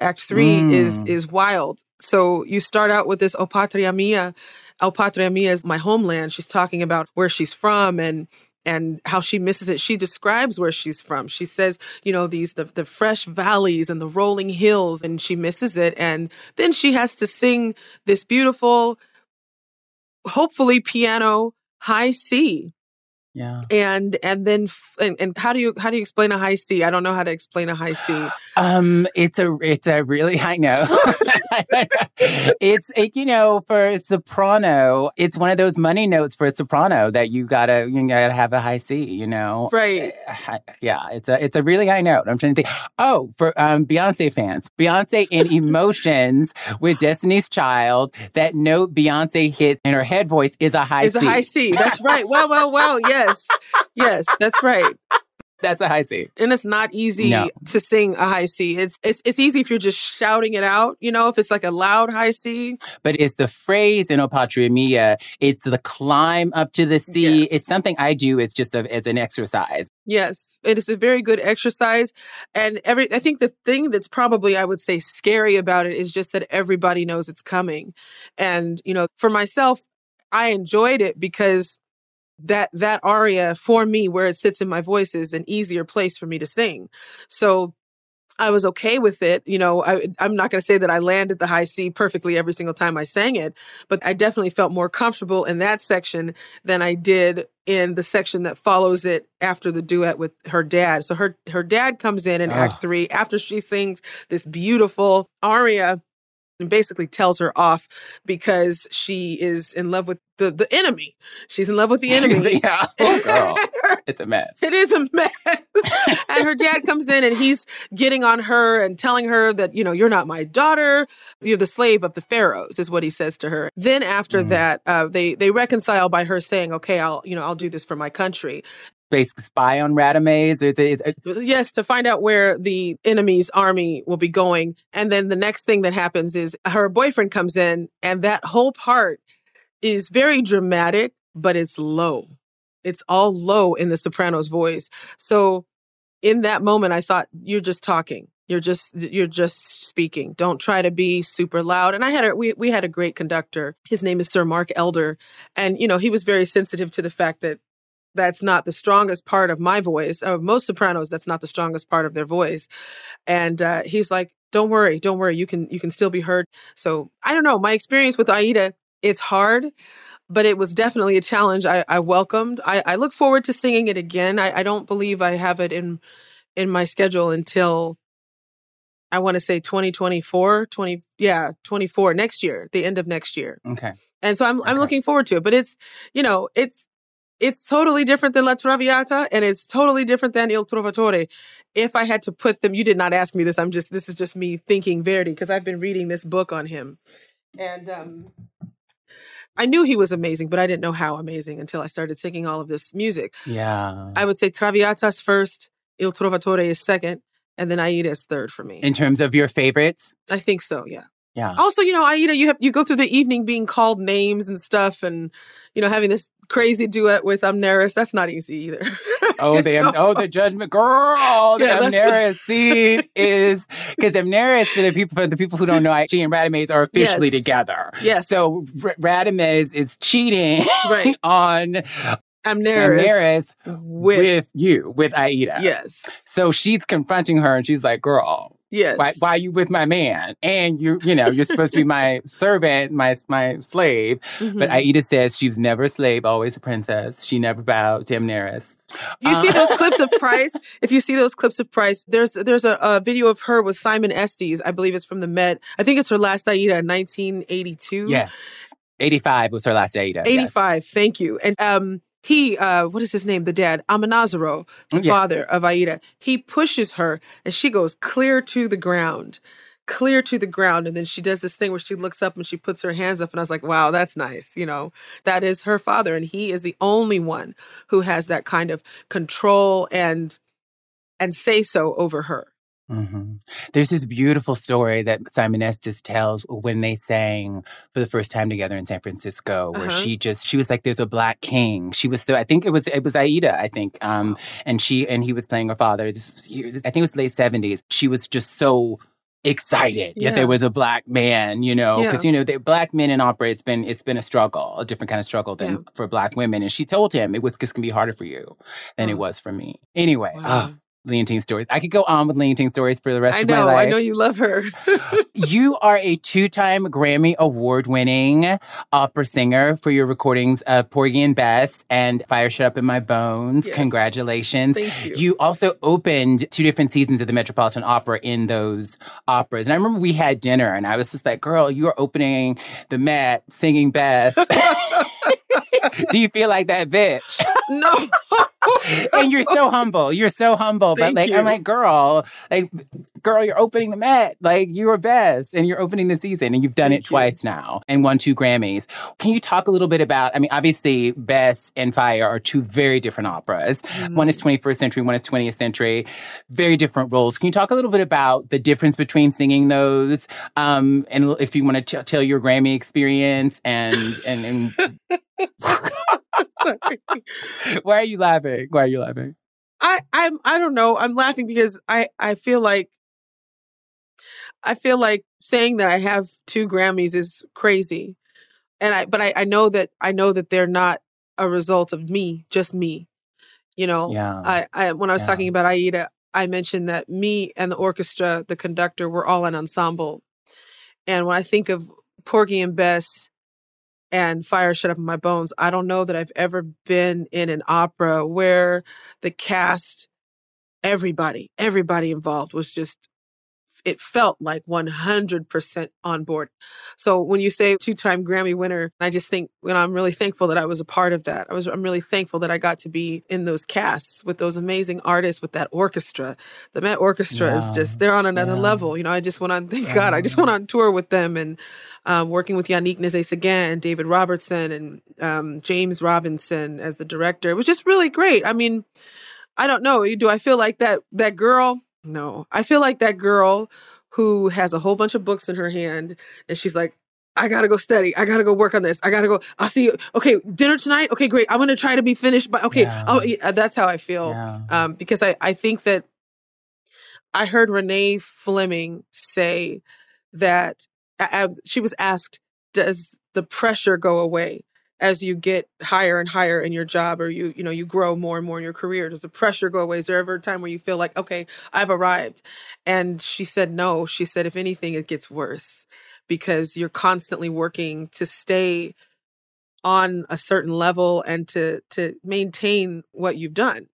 act 3 mm. is is wild so you start out with this O Patria Mia. O Patria Mia is my homeland. She's talking about where she's from and and how she misses it. She describes where she's from. She says, you know, these the, the fresh valleys and the rolling hills, and she misses it. And then she has to sing this beautiful, hopefully piano high C Yeah. and and then f- and, and how do you how do you explain a high C? I don't know how to explain a high C. Um, it's a it's a really <laughs> I know. <laughs> it's it, you know for a soprano, it's one of those money notes for a soprano that you gotta you gotta have a high C. You know, Right. Uh, Yeah, it's a it's a really high note. I'm trying to think. Oh, for um Beyonce fans, Beyonce in Emotions with Destiny's Child. That note Beyonce hit in her head voice is a high It's C. a high C. That's right. Wow, wow, wow. <laughs> well. Yes, yes, that's right. That's a high C. And it's not easy No. to sing a high C. It's it's it's easy if you're just shouting it out. You know, if it's like a loud high C. but it's the phrase in O Patria Mia. It's the climb up to the sea. Yes. It's something I do. It's just a, as an exercise. Yes, it is a very good exercise. And every I think the thing that's probably I would say scary about it is just that everybody knows it's coming. And, you know, for myself, I enjoyed it because that that aria for me where it sits in my voice is an easier place for me to sing. So I was okay with it. You know, I, I'm not going to say that I landed the high C perfectly every single time I sang it, but I definitely felt more comfortable in that section than I did in the section that follows it after the duet with her dad. So her her dad comes in in Oh. Act ah. Three after she sings this beautiful aria and basically tells her off because she is in love with the the enemy. She's in love with the <laughs> enemy. yeah. Oh, girl. <laughs> It's a mess. It is a mess. <laughs> and her dad comes in and he's getting on her and telling her that, you know, you're not my daughter. You're the slave of the pharaohs, is what he says to her. Then after Mhm. that, uh, they they reconcile by her saying, okay, I'll, you know, I'll do this for my country. Basically, spy on Radames. It's, it's, it's, uh, Yes, to find out where the enemy's army will be going. And then the next thing that happens is her boyfriend comes in, and that whole part is very dramatic, but it's low. It's all low in the soprano's voice. So in that moment, I thought, you're just talking. You're just you're just speaking. Don't try to be super loud. And I had a we we had a great conductor. His name is Sir Mark Elder, and you know he was very sensitive to the fact that that's not the strongest part of my voice. Uh, most sopranos, that's not the strongest part of their voice. And uh, he's like, "Don't worry, don't worry. You can you can still be heard." So I don't know. My experience with Aida, it's hard, but it was definitely a challenge. I, I welcomed. I, I look forward to singing it again. I, I don't believe I have it in in my schedule until I want to say 2024, 20 yeah, 24 next year, the end of next year. okay. And so I'm I'm looking forward to it. But it's you know it's it's totally different than La Traviata and it's totally different than Il Trovatore. If I had to put them, you did not ask me this. I'm just this is just me thinking Verdi because I've been reading this book on him, and um, I knew he was amazing, but I didn't know how amazing until I started singing all of this music. Yeah. I would say Traviata's first, Il Trovatore is second, and then Aida is third for me. In terms of your favorites? I think so. Yeah. Yeah. Also, you know, Aida, you know, you have you go through the evening being called names and stuff, and you know, having this crazy duet with Amneris. That's not easy either. <laughs> Oh, the oh the judgment girl. The Yeah, Amneris scene is because Amneris for the people for the people who don't know, she and Radames are officially Yes. together. Yes. So R- Radames is cheating Right. <laughs> on Amneris Amneris with, with, you, with Aida. yes, So she's confronting her and she's like, girl, yes, why, why are you with my man? And you, you know, you're supposed to be my <laughs> servant, my my slave. But Mhm. Aida says she's never a slave, always a princess. She never bowed to Amneris. If you see Uh, those clips of Price, <laughs> if you see those clips of Price, there's there's a, a video of her with Simon Estes. I believe it's from the Met. I think it's her last Aida in 1982. Yes. 85 was her last Aida. yes. 85. Thank you. And um, he, uh, what is his name? The dad, Amonasro, the Yes. father of Aida. He pushes her, and she goes clear to the ground, clear to the ground. And then she does this thing where she looks up and she puts her hands up, and I was like, wow, that's nice. You know, that is her father, and he is the only one who has that kind of control and and say so over her. Hmm There's this beautiful story that Simon Estes tells when they sang for the first time together in San Francisco, where Uh-huh. she just she was like, "There's a black king." She was still, I think it was it was Aida, I think, um, and she and he was playing her father. This, I think it was late seventies. She was just so excited Yeah. that there was a black man, you know, Yeah. because you know, the black men in opera, it's been it's been a struggle, a different kind of struggle than Yeah. for black women. And she told him it was just gonna be harder for you than it Oh. was for me. Anyway, Wow. Leontyne stories. I could go on with Leontyne stories for the rest I of my life. I know I know you love her. <laughs> <laughs> you are a two-time Grammy award-winning opera singer for your recordings of Porgy and Bess and Fire Shut Up in My Bones. Yes. Congratulations. Thank you. You also opened two different seasons of the Metropolitan Opera in those operas. And I remember we had dinner and I was just like, girl, you are opening the Met singing Bess. <laughs> Do you feel like that bitch? no. <laughs> and you're so humble. You're so humble. but Thank like, I'm like, girl, like, girl, you're opening the Met. Like, you are best, and you're opening the season, and you've done Thank it you. twice now, and won two Grammys. Can you talk a little bit about? I mean, obviously, Bess and Fire are two very different operas. One is 21st century, one is 20th century. Very different roles. Can you talk a little bit about the difference between singing those? Um, and if you want to tell your Grammy experience, and and, and <laughs> Sorry. <laughs> why are you laughing? Why are you laughing? I I'm I don't know. I'm laughing because I I feel like I feel like saying that I have two Grammys is crazy. And I but I, I know that I know that they're not a result of me, just me. You know, Yeah. I, I when I was Yeah. talking about Aida, I mentioned that me and the orchestra, the conductor, were all an ensemble. And when I think of Porgy and Bess and Fire Shut Up in My Bones, I don't know that I've ever been in an opera where the cast, everybody, everybody involved was just it felt like 100% on board. So when you say two-time Grammy winner, I just think, you know, I'm really thankful that I was a part of that. I was I'm really thankful that I got to be in those casts with those amazing artists with that orchestra. The Met Orchestra is just they're on another Yeah. level. You know, I just went on thank God, I just went on tour with them and um, working with Yannick Nézet-Séguin and David Robertson and um, James Robinson as the director. It was just really great. I mean, I don't know. Do I feel like that that girl? No. I feel like that girl who has a whole bunch of books in her hand and she's like, I gotta go study. I gotta go work on this. I gotta go. I'll see you. Okay, dinner tonight. Okay, great. I'm gonna try to be finished. But okay, Yeah. oh, yeah, that's how I feel. Yeah. Um, because I I think that I heard Renee Fleming say that I, I- she was asked, "Does the pressure go away as you get higher and higher in your job, or you you know you grow more and more in your career? Does the pressure go away? Is there ever a time where you feel like, okay, I've arrived?" And she said, "No." She said, "If anything, it gets worse because you're constantly working to stay." on a certain level and to to maintain what you've done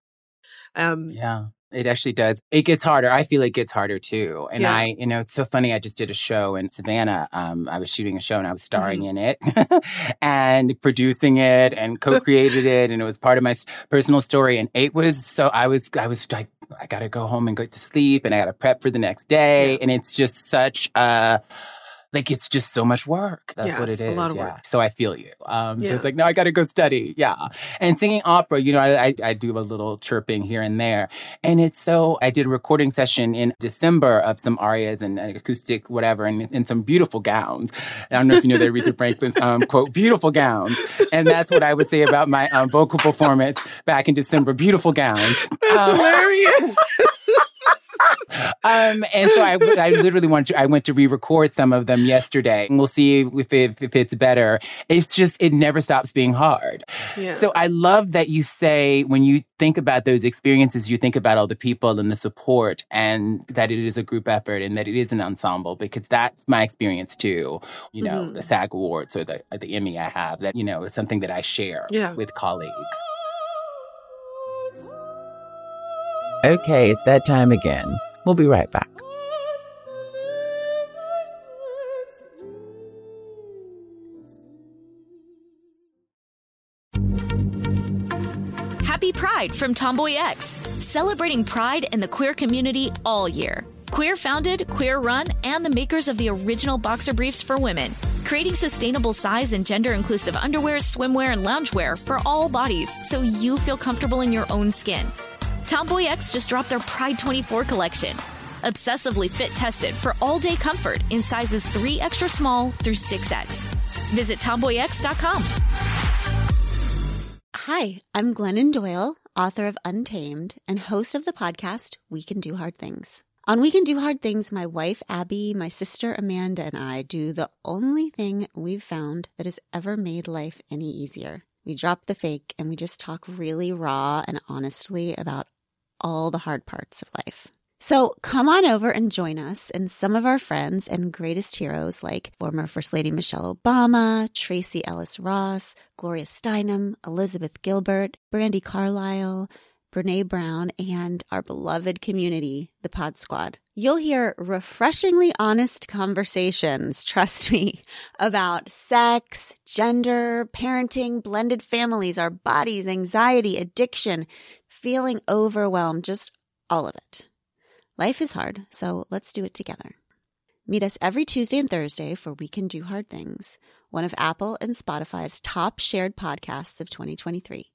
um Yeah, it actually does. It gets harder. I feel it gets harder too. And Yeah. I, you know, it's so funny. I just did a show in Savannah. Um, I was shooting a show and I was starring Mm-hmm. in it <laughs> and producing it and co-created <laughs> it. And it was part of my personal story. And it was so, I was, I was like, I got to go home and go to sleep and I got to prep for the next day. Yeah. And it's just such a, like it's just so much work. That's Yeah, what it it's is. a lot of yeah. work. So I feel you. Um, so Yeah. it's like, no, I got to go study. Yeah. And singing opera, you know, I, I, I do a little chirping here and there. And it's so, I did a recording session in December of some arias and uh, acoustic, whatever, and in some beautiful gowns. I don't know if you know the Aretha Franklin's um, quote, beautiful gowns. And that's what I would say about my um, vocal performance back in December. Beautiful gowns. that's Um, hilarious <laughs> <laughs> um, and so I, I literally went to, I went to re-record some of them yesterday and we'll see if, it, if it's better. It's just, it never stops being hard. yeah So I love that you say when you think about those experiences, you think about all the people and the support and that it is a group effort and that it is an ensemble because that's my experience too. You know, Mhm. the SAG Awards or the, the Emmy I have that, you know, it's something that I share Yeah. with colleagues. Okay, it's that time again. We'll be right back. Happy Pride from Tomboy X, celebrating pride and the queer community all year. Queer founded, queer run, and the makers of the original boxer briefs for women, creating sustainable size and gender inclusive underwear, swimwear, and loungewear for all bodies so you feel comfortable in your own skin. Tomboy X just dropped their Pride 24 collection. Obsessively fit tested for all day comfort in sizes 3 extra small through 6X. Visit tomboyx.com. Hi, I'm Glennon Doyle, author of Untamed and host of the podcast We Can Do Hard Things. On We Can Do Hard Things, my wife Abby, my sister Amanda, and I do the only thing we've found that has ever made life any easier. We drop the fake and we just talk really raw and honestly about all the hard parts of life. So come on over and join us and some of our friends and greatest heroes like former First Lady Michelle Obama, Tracee Ellis Ross, Gloria Steinem, Elizabeth Gilbert, Brandi Carlile, Brene Brown, and our beloved community, the Pod Squad. You'll hear refreshingly honest conversations, trust me, about sex, gender, parenting, blended families, our bodies, anxiety, addiction, feeling overwhelmed, just all of it. Life is hard, so let's do it together. Meet us every Tuesday and Thursday for We Can Do Hard Things, one of Apple and Spotify's top shared podcasts of 2023.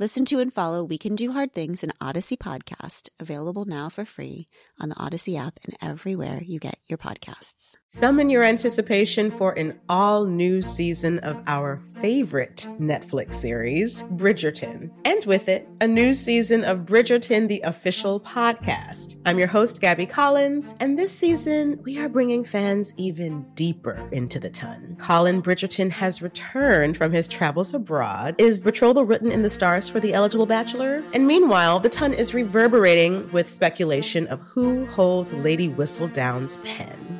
Listen to and follow We Can Do Hard Things, an Odyssey podcast, available now for free on the Odyssey app and everywhere you get your podcasts. Summon your anticipation for an all new season of our favorite Netflix series, Bridgerton. And with it, a new season of Bridgerton, the official podcast. I'm your host, Gabby Collins, and this season we are bringing fans even deeper into the ton. Colin Bridgerton has returned from his travels abroad. Is betrothal written in the stars for the eligible bachelor? And meanwhile, the ton is reverberating with speculation of who holds Lady Whistledown's pen.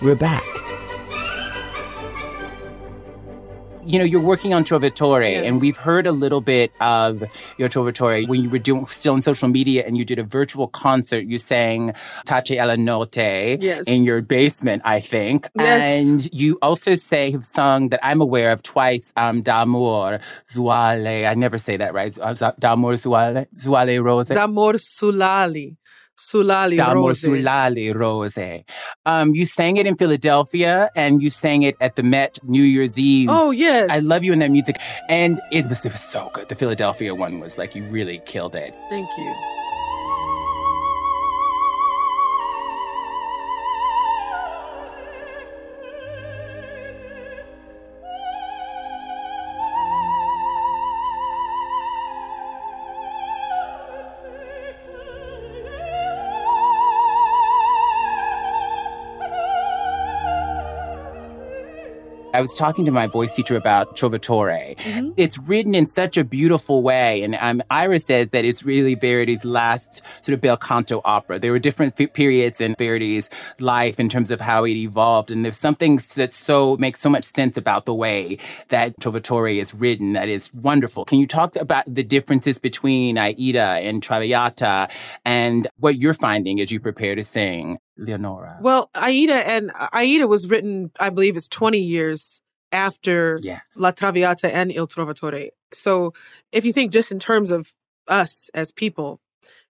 We're back. You know, you're working on Trovatore, Yes. and we've heard a little bit of your Trovatore when you were doing still on social media and you did a virtual concert. You sang Tacea la notte Yes. in your basement, I think. Yes. And you also say have sung that I'm aware of twice, um, D'amor Zuale. I never say that right. D'amor Zuale, Zuale Rose. D'amor sulali. Sulali D'amor rose. Sulali Rose. Um, you sang it in Philadelphia and you sang it at the Met New Year's Eve. Oh, yes. I love you in that music. And it was, it was so good. The Philadelphia one was like, you really killed it. Thank you. I was talking to my voice teacher about Trovatore. Mhm. It's written in such a beautiful way. And um, Ira says that it's really Verdi's last sort of bel canto opera. There were different f- periods in Verdi's life in terms of how it evolved. And there's something that so makes so much sense about the way that Trovatore is written that is wonderful. Can you talk about the differences between Aida and Traviata and what you're finding as you prepare to sing Leonora? Well, Aida and Aida was written, I believe, it's 20 years after yes. La Traviata and Il Trovatore. So if you think just in terms of us as people,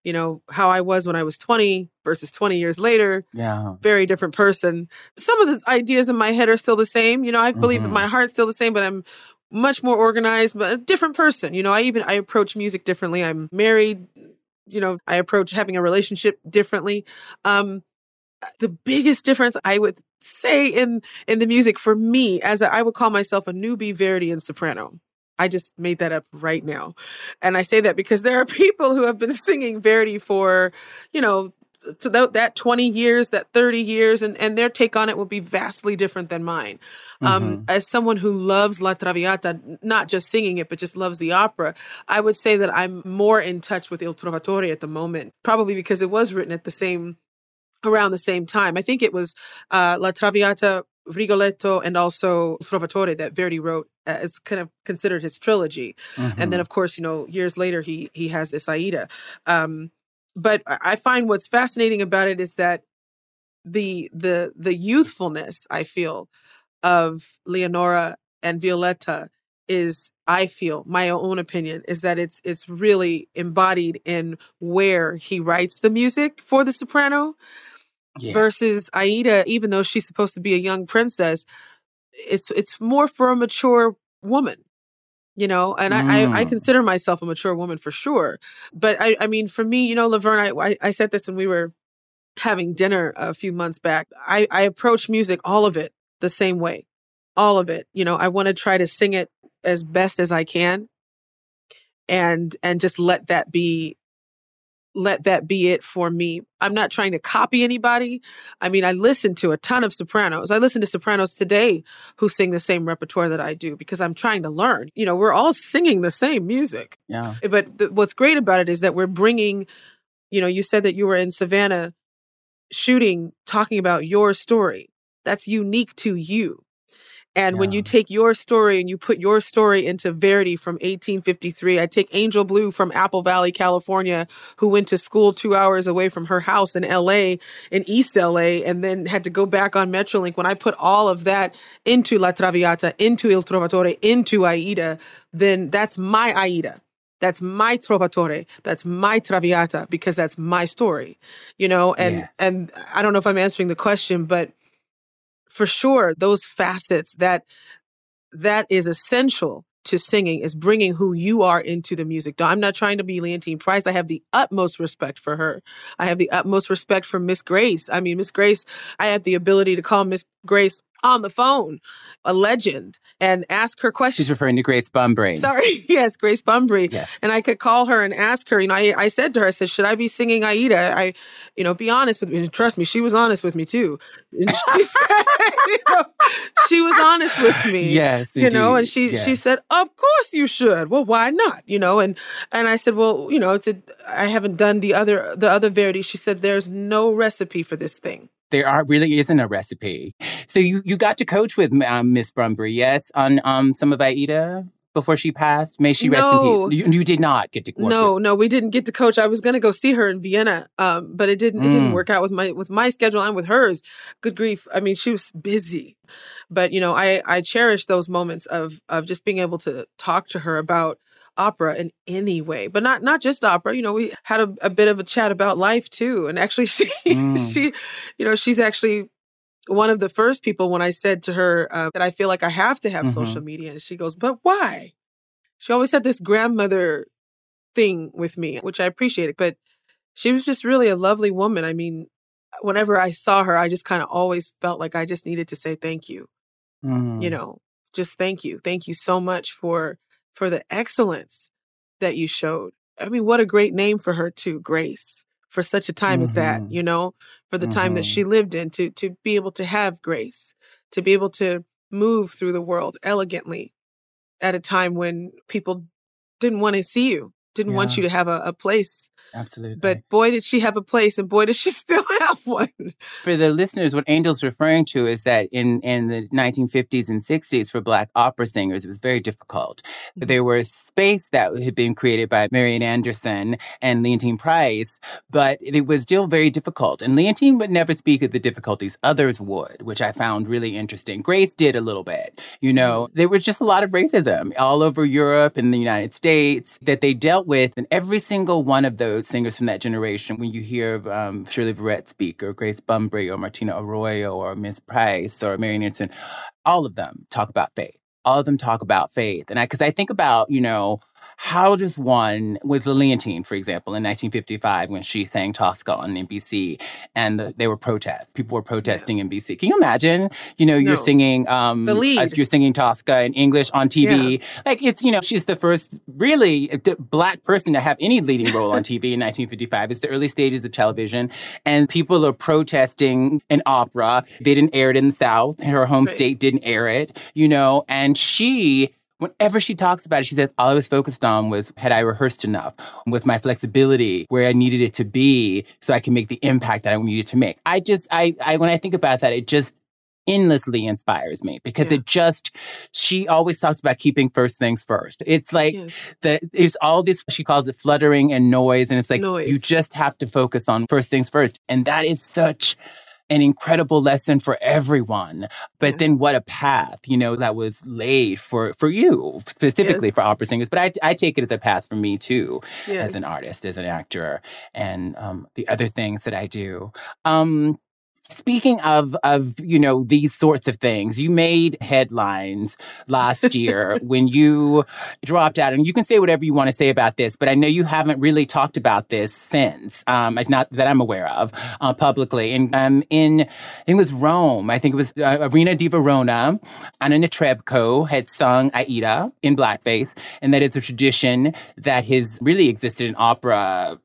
you know, how I was when I was 20 versus 20 years later, Yeah. very different person. Some of the ideas in my head are still the same. You know, I believe Mhm. my heart's still the same, but I'm much more organized, but a different person. You know, I even I approach music differently. I'm married, you know, I approach having a relationship differently. Um the biggest difference I would say in in the music for me as a, I would call myself a newbie Verdian soprano. I just made that up right now. And I say that because there are <laughs> people who have been singing Verdi for, you know, to that, that 20 years, that 30 years, and, and their take on it will be vastly different than mine. Um, as someone who loves La Traviata, not just singing it, but just loves the opera, I would say that I'm more in touch with Il Trovatore at the moment, probably because it was written at the same around the same time. I think it was uh, La Traviata, Rigoletto, and also Trovatore that Verdi wrote as kind of considered his trilogy. And then, of course, you know, years later he he has this Aida. Um, but I I find what's fascinating about it is that the the the youthfulness I feel of Leonora and Violetta is I feel my own opinion is that it's it's really embodied in where he writes the music for the soprano Yeah. versus Aida even though she's supposed to be a young princess it's it's more for a mature woman you know and I, I i Mm. consider myself a mature woman for sure but i i mean for me you know laverne i i, I said this when we were having dinner a few months back i i approach music all of it the same way all of it you know i want to try to sing it as best as i can and and just let that be let that be it for me. I'm not trying to copy anybody. I mean, I listen to a ton of sopranos. I listen to sopranos today who sing the same repertoire that I do because I'm trying to learn. You know, we're all singing the same music. Yeah. Eh, but th- what's great about it is that we're bringing, you know, you said that you were in Savannah shooting, talking about your story. That's unique to you. And when you take your story and you put your story into Verdi from 1853, I take Angel Blue from Apple Valley, California, who went to school two hours away from her house in LA, in East LA, and then had to go back on Metrolink. When I put all of that into La Traviata, into Il Trovatore, into Aida, then that's my Aida. That's my Trovatore. That's my Traviata because that's my story, you know. And Yes. and I don't know if I'm answering the question, but for sure, those facets that that is essential to singing is bringing who you are into the music. Now, I'm not trying to be Leontyne Price. I have the utmost respect for her. I have the utmost respect for Miss Grace. I mean, Miss Grace, I had the ability to call Miss Grace on the phone, a legend, and ask her questions. She's referring to Grace Bumbry. Sorry, <laughs> yes, Grace Bumbry. Yes. And I could call her and ask her, you know, I, I said to her, I said, should I be singing Aida? I, you know, be honest with me. And trust me, she was honest with me too. And she, <laughs> said, you know, she was honest with me. Yes. You know, and she Yes. she said, "Of course you should." Well, why not? You know, and and I said, "Well, you know, it's a, I haven't done the other the other Verdi." She said, "There's no recipe for this thing." There are really isn't a recipe. So you you got to coach with um, Miss yes, on um some of Aida before she passed. May she rest No. in peace. You, you did not get to No, with- no, we didn't get to coach. I was going to go see her in Vienna, um, but it didn't. It didn't Mm. work out with my with my schedule and with hers. Good grief! I mean, she was busy, but you know, I I cherish those moments of of just being able to talk to her about opera in any way, but not not just opera. You know, we had a, a bit of a chat about life too, and actually, <laughs> she Mm. she, you know, she's actually one of the first people when I said to her uh, that I feel like I have to have Mhm. social media, and she goes, "But why?" She always had this grandmother thing with me, which I appreciated, but she was just really a lovely woman. I mean, whenever I saw her, I just kind of always felt like I just needed to say thank you. Mm. You know, just thank you, thank you so much for for the excellence that you showed. I mean, what a great name for her too, Grace, for such a time as that. Mhm. You know, for the time that she lived in, to to be able to have grace, to be able to move through the world elegantly at a time when people didn't want to see you, didn't want you to have a, a place. absolutely. But boy, did she have a place, and boy, does she <laughs> still have one. for the listeners, what Angel's referring to is that in, in the 1950s and 60s for Black opera singers, it was very difficult. Mhm. There was space that had been created by Marian Anderson and Leontyne Price, but it was still very difficult. And Leontyne would never speak of the difficulties. Others would, which I found really interesting. Grace did a little bit. You know, there was just a lot of racism all over Europe and the United States that they dealt with. And every single one of those singers from that generation, when you hear um, Shirley Verrett speak, or Grace Bumbry, or Martina Arroyo, or Miss Price, or Marian Anderson, all of them talk about faith. All of them talk about faith. And I, because I think about, you know, how does one, with Leontyne, for example, in 1955, when she sang Tosca on NBC and the, they were protests, people were protesting NBC. Can you imagine? You know, you're singing, um, The lead. as you're singing Tosca in English on TV. Like it's, you know, she's the first really uh, d- black person to have any leading role on TV in <laughs> 1955. It's the early stages of television and people are protesting an opera. They didn't air it in the South. Her home Right. state didn't air it, you know, and she Whenever she talks about it, she says, all I was focused on was had I rehearsed enough with my flexibility where I needed it to be so I can make the impact that I needed to make. I just, I, I, when I think about that, it just endlessly inspires me because Yeah. it just, she always talks about keeping first things first. It's like, Yes. that it's all this she calls it fluttering and noise and it's like Noise. you just have to focus on first things first and that is such an incredible lesson for everyone. But then what a path, you know, that was laid for, for you, specifically Yes. for opera singers. But I, I take it as a path for me too, Yes. as an artist, as an actor, and um, the other things that I do. Um, Speaking of of you know these sorts of things, you made headlines last <laughs> year when you dropped out, and you can say whatever you want to say about this, but I know you haven't really talked about this since, um, it's not that I'm aware of uh, publicly. And um, in I think it was Rome, I think it was uh, Arena di Verona, Anna Netrebko had sung Aida in blackface, and that is a tradition that has really existed in opera.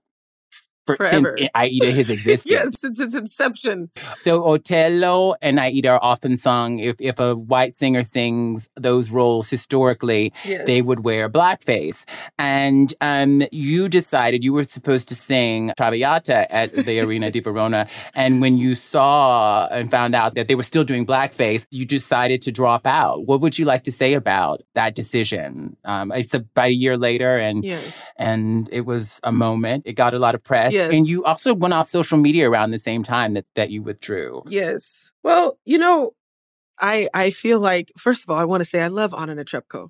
For, since. Aida has <laughs> existed. yes, it's its inception. So Otello and Aida are often sung. If if a white singer sings those roles historically, Yes. they would wear blackface. And um, you decided you were supposed to sing Traviata at the Arena di Verona. And when you saw and found out that they were still doing blackface, you decided to drop out. What would you like to say about that decision? Um, it's about a year later, and Yes. and it was a moment. It got a lot of press. Yes. And you also went off social media around the same time that, that you withdrew. Yes. Well, you know, I I feel like first of all, I want to say I love Anna Netrebko.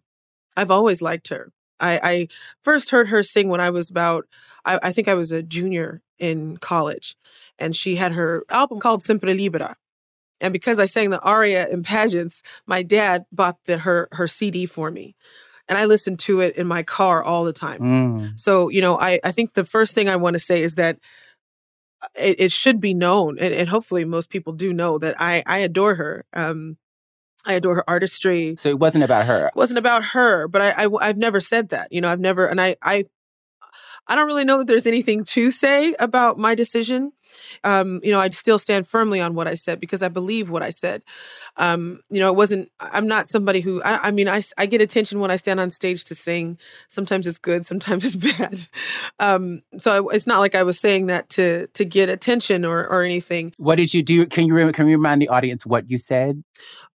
I've always liked her. I, I first heard her sing when I was about I, I think I was a junior in college, and she had her album called Sempre Libera. And because I sang the aria in pageants, my dad bought the her her CD for me, and I listen to it in my car all the time. Mm. So, you know, I, I think the first thing I want to say is that uh, it, it should be known, and, and hopefully most people do know that I, I adore her. Um, I adore her artistry. So it wasn't about her. It wasn't about her, but I, I have never said that. You know, I've never, and I I I don't really know that there's anything to say about my decision. Um, you know, I still stand firmly on what I said because I believe what I said. Um, you know, it wasn't. I'm not somebody who. I, I mean, I get attention when I stand on stage to sing. Sometimes it's good, sometimes <laughs> it's bad. Um, so I, it's not like I was saying that to to get attention or or anything. What did you do? Can you can you remind the audience what you said?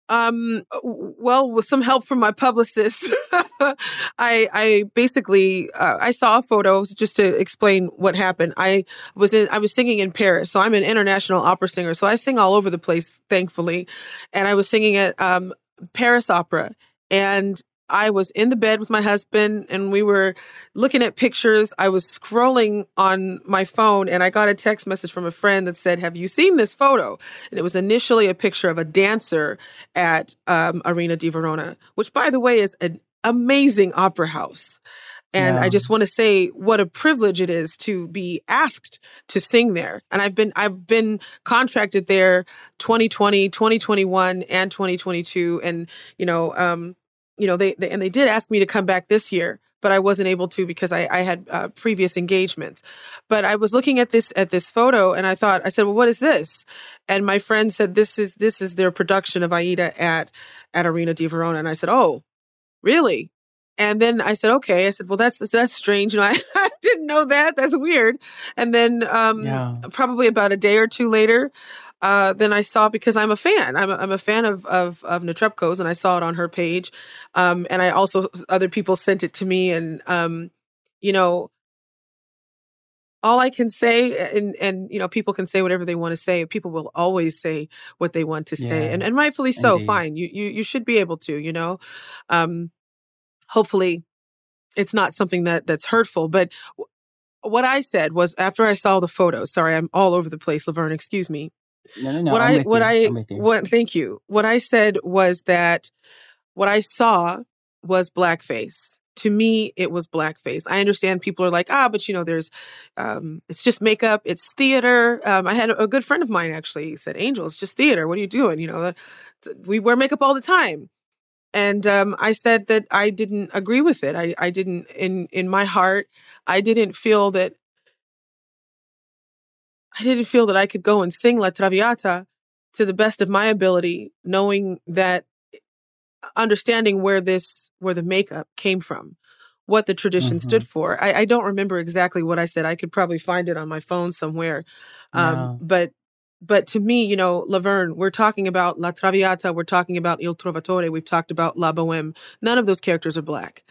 Um, well, with some help from my publicist, <laughs> I I basically uh, I saw photos just to explain what happened. I was in I was singing in Paris, so I'm an international opera singer, so I sing all over the place, thankfully. And I was singing at um, Paris Opera, and I was in the bed with my husband, and we were looking at pictures. I was scrolling on my phone, and I got a text message from a friend that said, "Have you seen this photo?" And it was initially a picture of a dancer at um, Arena di Verona, which, by the way, is an amazing opera house. And Yeah. I just want to say what a privilege it is to be asked to sing there. And I've been I've been contracted there 2020, 2021 and 2022 and you know um you know they, they and they did ask me to come back this year but I wasn't able to because I, I had uh, previous engagements. But I was looking at this at this photo and I thought I said, "Well, what is this?" And my friend said, "This is this is their production of Aida at at Arena di Verona." And I said, "Oh, really?" And then I said, "Okay." I said, "Well, that's that's strange. You know, <laughs> I, I didn't know that. That's weird." And then um, Yeah. probably about a day or two later, uh, then I saw because I'm a fan. I'm a, I'm a fan of of of Netrebko's, and I saw it on her page. Um, and I also other people sent it to me, and um, you know, all I can say, and and you know, people can say whatever they want to say. People will always say what they want to say, Yeah, and and rightfully so. indeed. Fine, you you you should be able to. You know, um, hopefully, it's not something that that's hurtful, but. What I said was after I saw the photos. Sorry, I'm all over the place, Laverne. Excuse me No, no, no. what I'm I what you. I I'm with you. what thank you. What I said was that what I saw was blackface. To me, it was blackface. I understand people are like, ah, but you know, there's, um, it's just makeup, it's theater. Um, I had a, a good friend of mine actually said, Angel, it's just theater. What are you doing? You know, we wear makeup all the time. And um, I said that I didn't agree with it. I, I didn't in in my heart, I didn't feel that I didn't feel that I could go and sing La Traviata to the best of my ability, knowing that understanding where this where the makeup came from, what the tradition Mhm. stood for. I, I don't remember exactly what I said. I could probably find it on my phone somewhere. Um, but but to me, you know, Laverne, we're talking about La Traviata, we're talking about Il Trovatore, we've talked about La Boheme. None of those characters are black.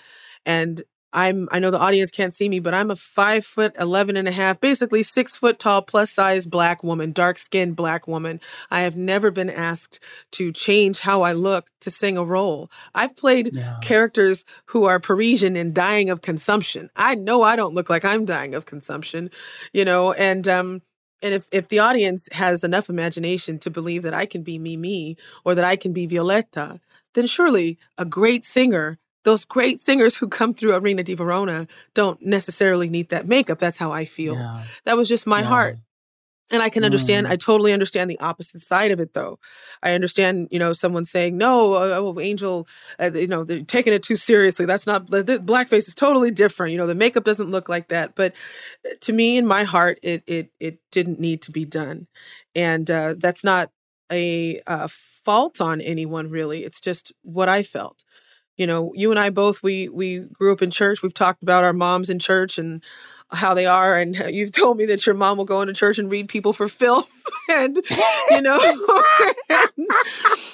And I'm I know the audience can't see me, but I'm a five foot eleven and a half, basically six foot tall, plus size black woman, dark skinned black woman. I have never been asked to change how I look to sing a role. I've played characters who are Parisian and dying of consumption. I know I don't look like I'm dying of consumption, you know, and um and if, if the audience has enough imagination to believe that I can be Mimi or that I can be Violetta, then surely a great singer those great singers who come through Arena di Verona don't necessarily need that makeup. That's how I feel. Yeah. That was just my yeah. heart. And I can understand, mm. I totally understand the opposite side of it though. I understand, you know, someone saying, no, uh, oh, Angel, uh, you know, they're taking it too seriously. That's not, the, the blackface is totally different. You know, the makeup doesn't look like that. But uh, to me, in my heart, it, it, it didn't need to be done. And uh, that's not a, a fault on anyone really. It's just what I felt you know you and i both we we grew up in church. We've talked about our moms in church and how they are and <laughs> you've told me that your mom will go into church and read people for filth <laughs> and you know <laughs> and,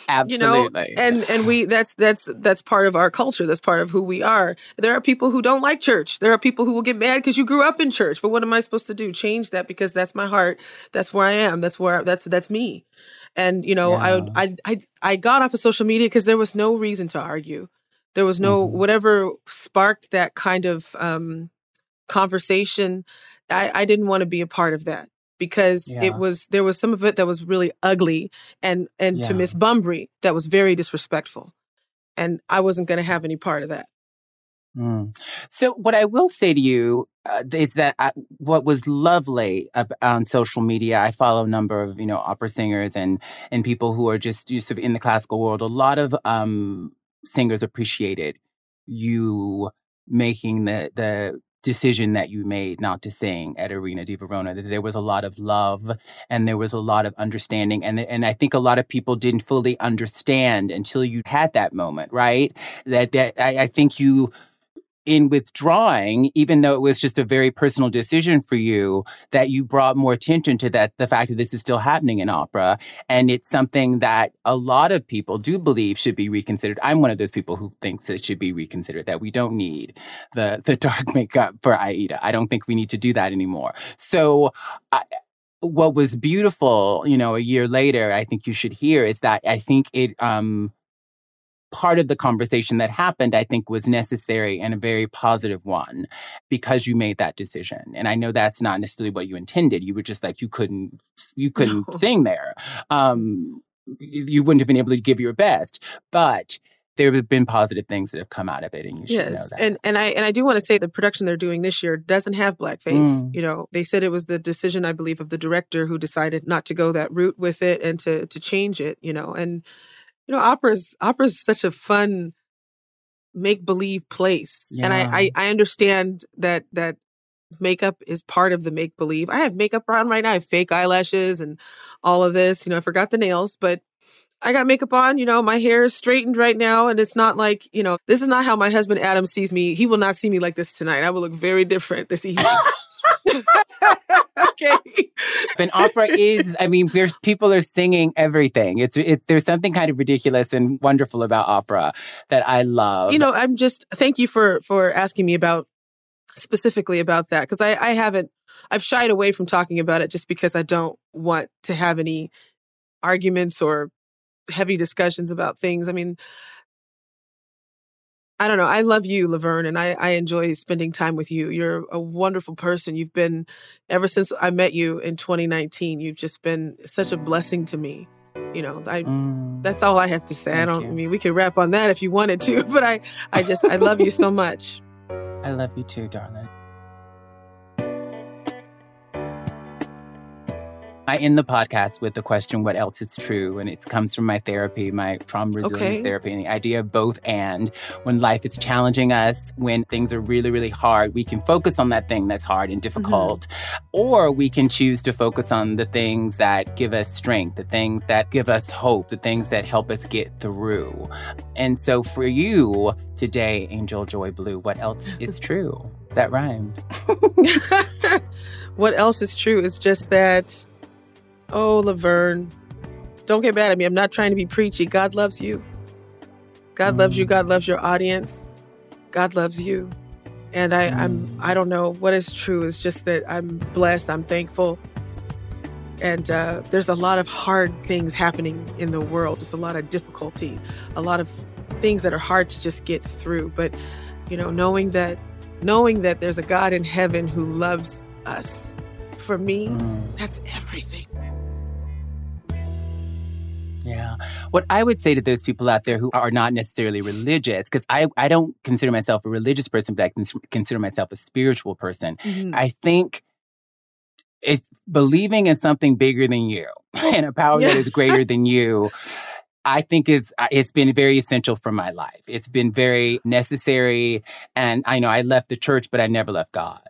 Absolutely. you know and and we that's that's that's part of our culture. That's part of who we are. There are people who don't like church. There are people who will get mad because you grew up in church. But what am i supposed to do? Change that because that's my heart. That's where i am. That's where that's that's me. And you know yeah. I, I i i got off of social media because there was no reason to argue there was no mm-hmm. whatever sparked that kind of um, conversation. I, I didn't want to be a part of that because yeah. it was there was some of it that was really ugly and and yeah. to Miss Bumbry that was very disrespectful, and I wasn't going to have any part of that. Mm. So, what I will say to you uh, is that I, what was lovely on social media, I follow a number of you know opera singers and and people who are just sort of in the classical world. A lot of um, singers appreciated you making the the decision that you made not to sing at Arena di Verona. That there was a lot of love and there was a lot of understanding, and and I think a lot of people didn't fully understand until you had that moment, right? That that I, I think you in withdrawing, even though it was just a very personal decision for you, that you brought more attention to that, the fact that this is still happening in opera. And it's something that a lot of people do believe should be reconsidered. I'm one of those people who thinks it should be reconsidered, that we don't need the, the dark makeup for Aida. I don't think we need to do that anymore. So, I, what was beautiful, you know, a year later, I think you should hear is that I think it, um, part of the conversation that happened, I think, was necessary and a very positive one because you made that decision. And I know that's not necessarily what you intended. You were just like you couldn't you <laughs> couldn't no. sing there. Um, you wouldn't have been able to give your best, but there have been positive things that have come out of it, and you should yes. know that. And and I and I do want to say the production they're doing this year doesn't have blackface. Mm. You know, they said it was the decision, I believe, of the director who decided not to go that route with it and to to change it. You know, and you know, opera's opera's such a fun make believe place, yeah. and I, I I understand that that makeup is part of the make believe. I have makeup on right now. I have fake eyelashes and all of this. You know, I forgot the nails, but I got makeup on. You know, my hair is straightened right now, and it's not like you know. This is not how my husband Adam sees me. He will not see me like this tonight. I will look very different this evening. <laughs> <laughs> okay. But opera is, I mean, there's people are singing everything. It's it's there's something kind of ridiculous and wonderful about opera that I love. You know, I'm just thank you for for asking me about specifically about that because I I haven't I've shied away from talking about it just because I don't want to have any arguments or heavy discussions about things. I mean, I don't know. I love you, Laverne, and I, I enjoy spending time with you. You're a wonderful person. You've been, ever since I met you in 2019, you've just been such a blessing to me. You know, I mm. that's all I have to say. Thank I don't. You. I mean, we could wrap on that if you wanted to, <laughs> but I, I just, I love you so much. I love you too, darling. I end the podcast with the question, what else is true? And it comes from my therapy, my trauma resilience okay. therapy, and the idea of both and. When life is challenging us, when things are really, really hard, we can focus on that thing that's hard and difficult. Mm-hmm. Or we can choose to focus on the things that give us strength, the things that give us hope, the things that help us get through. And so for you today, Angel Joy Blue, what else is <laughs> true? That rhymed. <laughs> what else is true is just that Oh, Laverne, don't get mad at me. I'm not trying to be preachy. God loves you. God mm. loves you. Mm. God loves your audience. God loves you. And I, I'm I don't know what is true. It's just that I'm blessed. I'm thankful. And uh, there's a lot of hard things happening in the world. There's a lot of difficulty, a lot of things that are hard to just get through. But you know, knowing that knowing that there's a God in heaven who loves us, for me, mm. that's everything. Yeah. What I would say to those people out there who are not necessarily religious, because I, I don't consider myself a religious person, but I consider myself a spiritual person. Mm-hmm. I think it's believing in something bigger than you <laughs> and a power yeah. that is greater than you. I think is uh, it's been very essential for my life. It's been very necessary, and I know I left the church, but I never left God.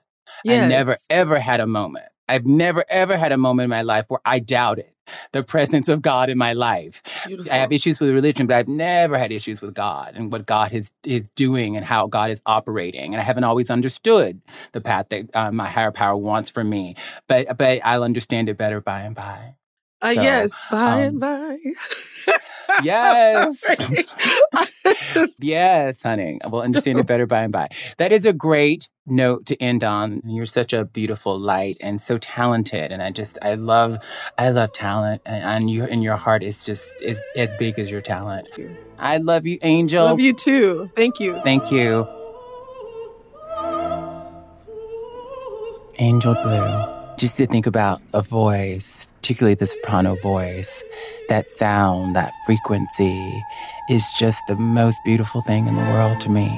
Yes. I never ever had a moment. I've never ever had a moment in my life where I doubted the presence of God in my life. Beautiful. I have issues with religion, but I've never had issues with God and what God is is doing and how God is operating. And I haven't always understood the path that uh, my higher power wants for me, but but I'll understand it better by and by. Uh, so, yes, by um, and by. Yes. <laughs> <laughs> yes, honey. We'll understand it better by and by. That is a great note to end on. You're such a beautiful light and so talented. And I just, I love, I love talent. And, and you, and your heart is just is as big as your talent. I love you, Angel. Love you too. Thank you. Thank you. Angel Blue. Just to think about a voice particularly the soprano voice, that sound, that frequency is just the most beautiful thing in the world to me.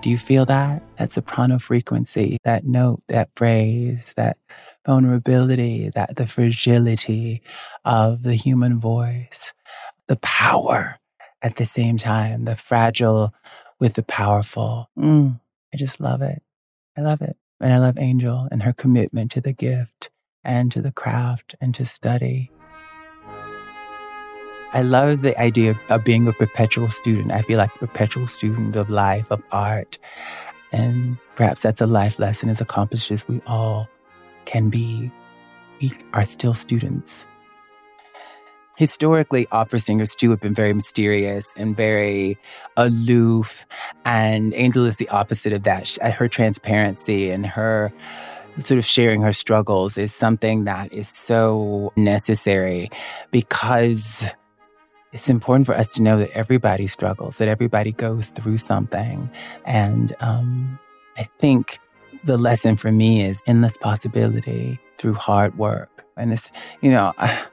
Do you feel that? That soprano frequency, that note, that phrase, that vulnerability, that the fragility of the human voice, the power at the same time, the fragile with the powerful. Mm, I just love it. I love it. And I love Angel and her commitment to the gift and to the craft and to study. I love the idea of being a perpetual student. I feel like a perpetual student of life, of art. And perhaps that's a life lesson as accomplished as we all can be. We are still students. Historically, opera singers too have been very mysterious and very aloof. And Angel is the opposite of that. Her transparency and her sort of sharing her struggles is something that is so necessary because it's important for us to know that everybody struggles, that everybody goes through something. And um, I think the lesson for me is endless possibility through hard work. And it's, you know, I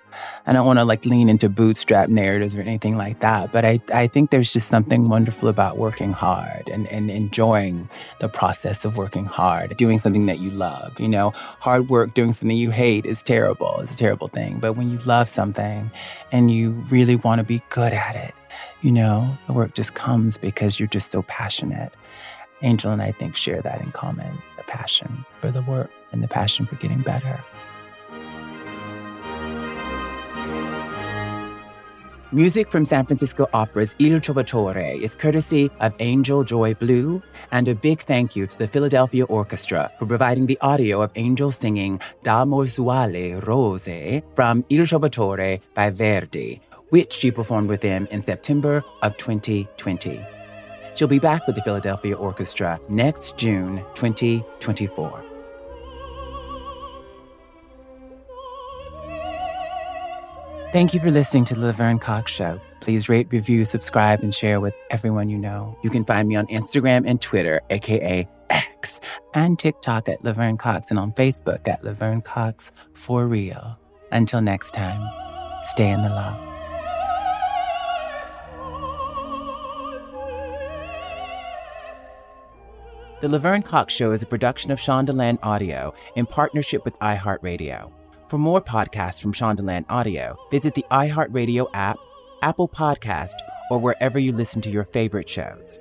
don't want to like lean into bootstrap narratives or anything like that, but I, I think there's just something wonderful about working hard and, and enjoying the process of working hard, doing something that you love. You know, hard work doing something you hate is terrible. It's a terrible thing. But when you love something and you really want to be good at it, you know, the work just comes because you're just so passionate. Angel and I think share that in common the passion for the work and the passion for getting better. Music from San Francisco Opera's Il Trovatore is courtesy of Angel Joy Blue, and a big thank you to the Philadelphia Orchestra for providing the audio of Angel singing D'amor sull'ali rosee from Il Trovatore by Verdi, which she performed with them in September of 2020. She'll be back with the Philadelphia Orchestra next June 2024. Thank you for listening to the Laverne Cox Show. Please rate, review, subscribe, and share with everyone you know. You can find me on Instagram and Twitter, aka X, and TikTok at Laverne Cox, and on Facebook at Laverne Cox for real. Until next time, stay in the love. The Laverne Cox Show is a production of Shondaland Audio in partnership with iHeartRadio. For more podcasts from Shondaland Audio, visit the iHeartRadio app, Apple Podcast, or wherever you listen to your favorite shows.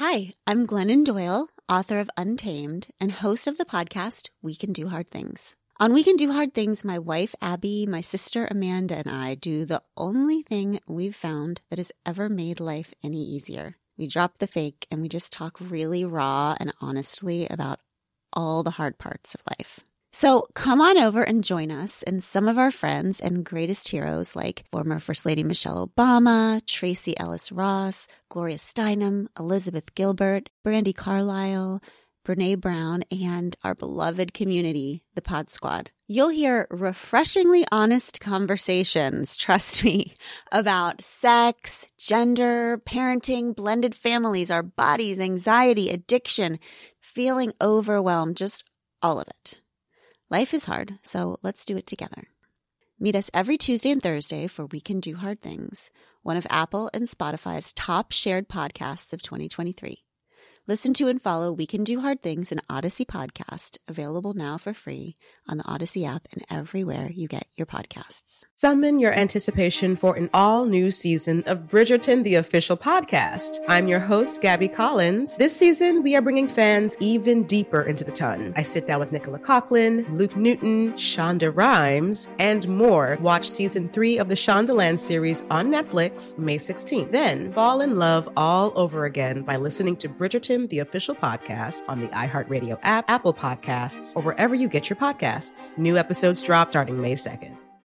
Hi, I'm Glennon Doyle, author of Untamed and host of the podcast We Can Do Hard Things. On We Can Do Hard Things, my wife Abby, my sister Amanda, and I do the only thing we've found that has ever made life any easier. We drop the fake and we just talk really raw and honestly about all the hard parts of life. So come on over and join us and some of our friends and greatest heroes like former First Lady Michelle Obama, Tracee Ellis Ross, Gloria Steinem, Elizabeth Gilbert, Brandi Carlile, Brene Brown, and our beloved community, the Pod Squad. You'll hear refreshingly honest conversations, <laughs> trust me, about sex, gender, parenting, blended families, our bodies, anxiety, addiction, feeling overwhelmed, just all of it. Life is hard, so let's do it together. Meet us every Tuesday and Thursday for We Can Do Hard Things, one of Apple and Spotify's top shared podcasts of 2023. Listen to and follow We Can Do Hard Things, an Odyssey podcast, available now for free on the Odyssey app and everywhere you get your podcasts. Summon your anticipation for an all new season of Bridgerton, the official podcast. I'm your host, Gabby Collins. This season, we are bringing fans even deeper into the ton. I sit down with Nicola Coughlan, Luke Newton, Shonda Rhimes, and more. Watch season three of the Shondaland series on Netflix May 16th. Then fall in love all over again by listening to Bridgerton the official podcast, on the iHeartRadio app, Apple Podcasts, or wherever you get your podcasts. New episodes drop starting May 2nd.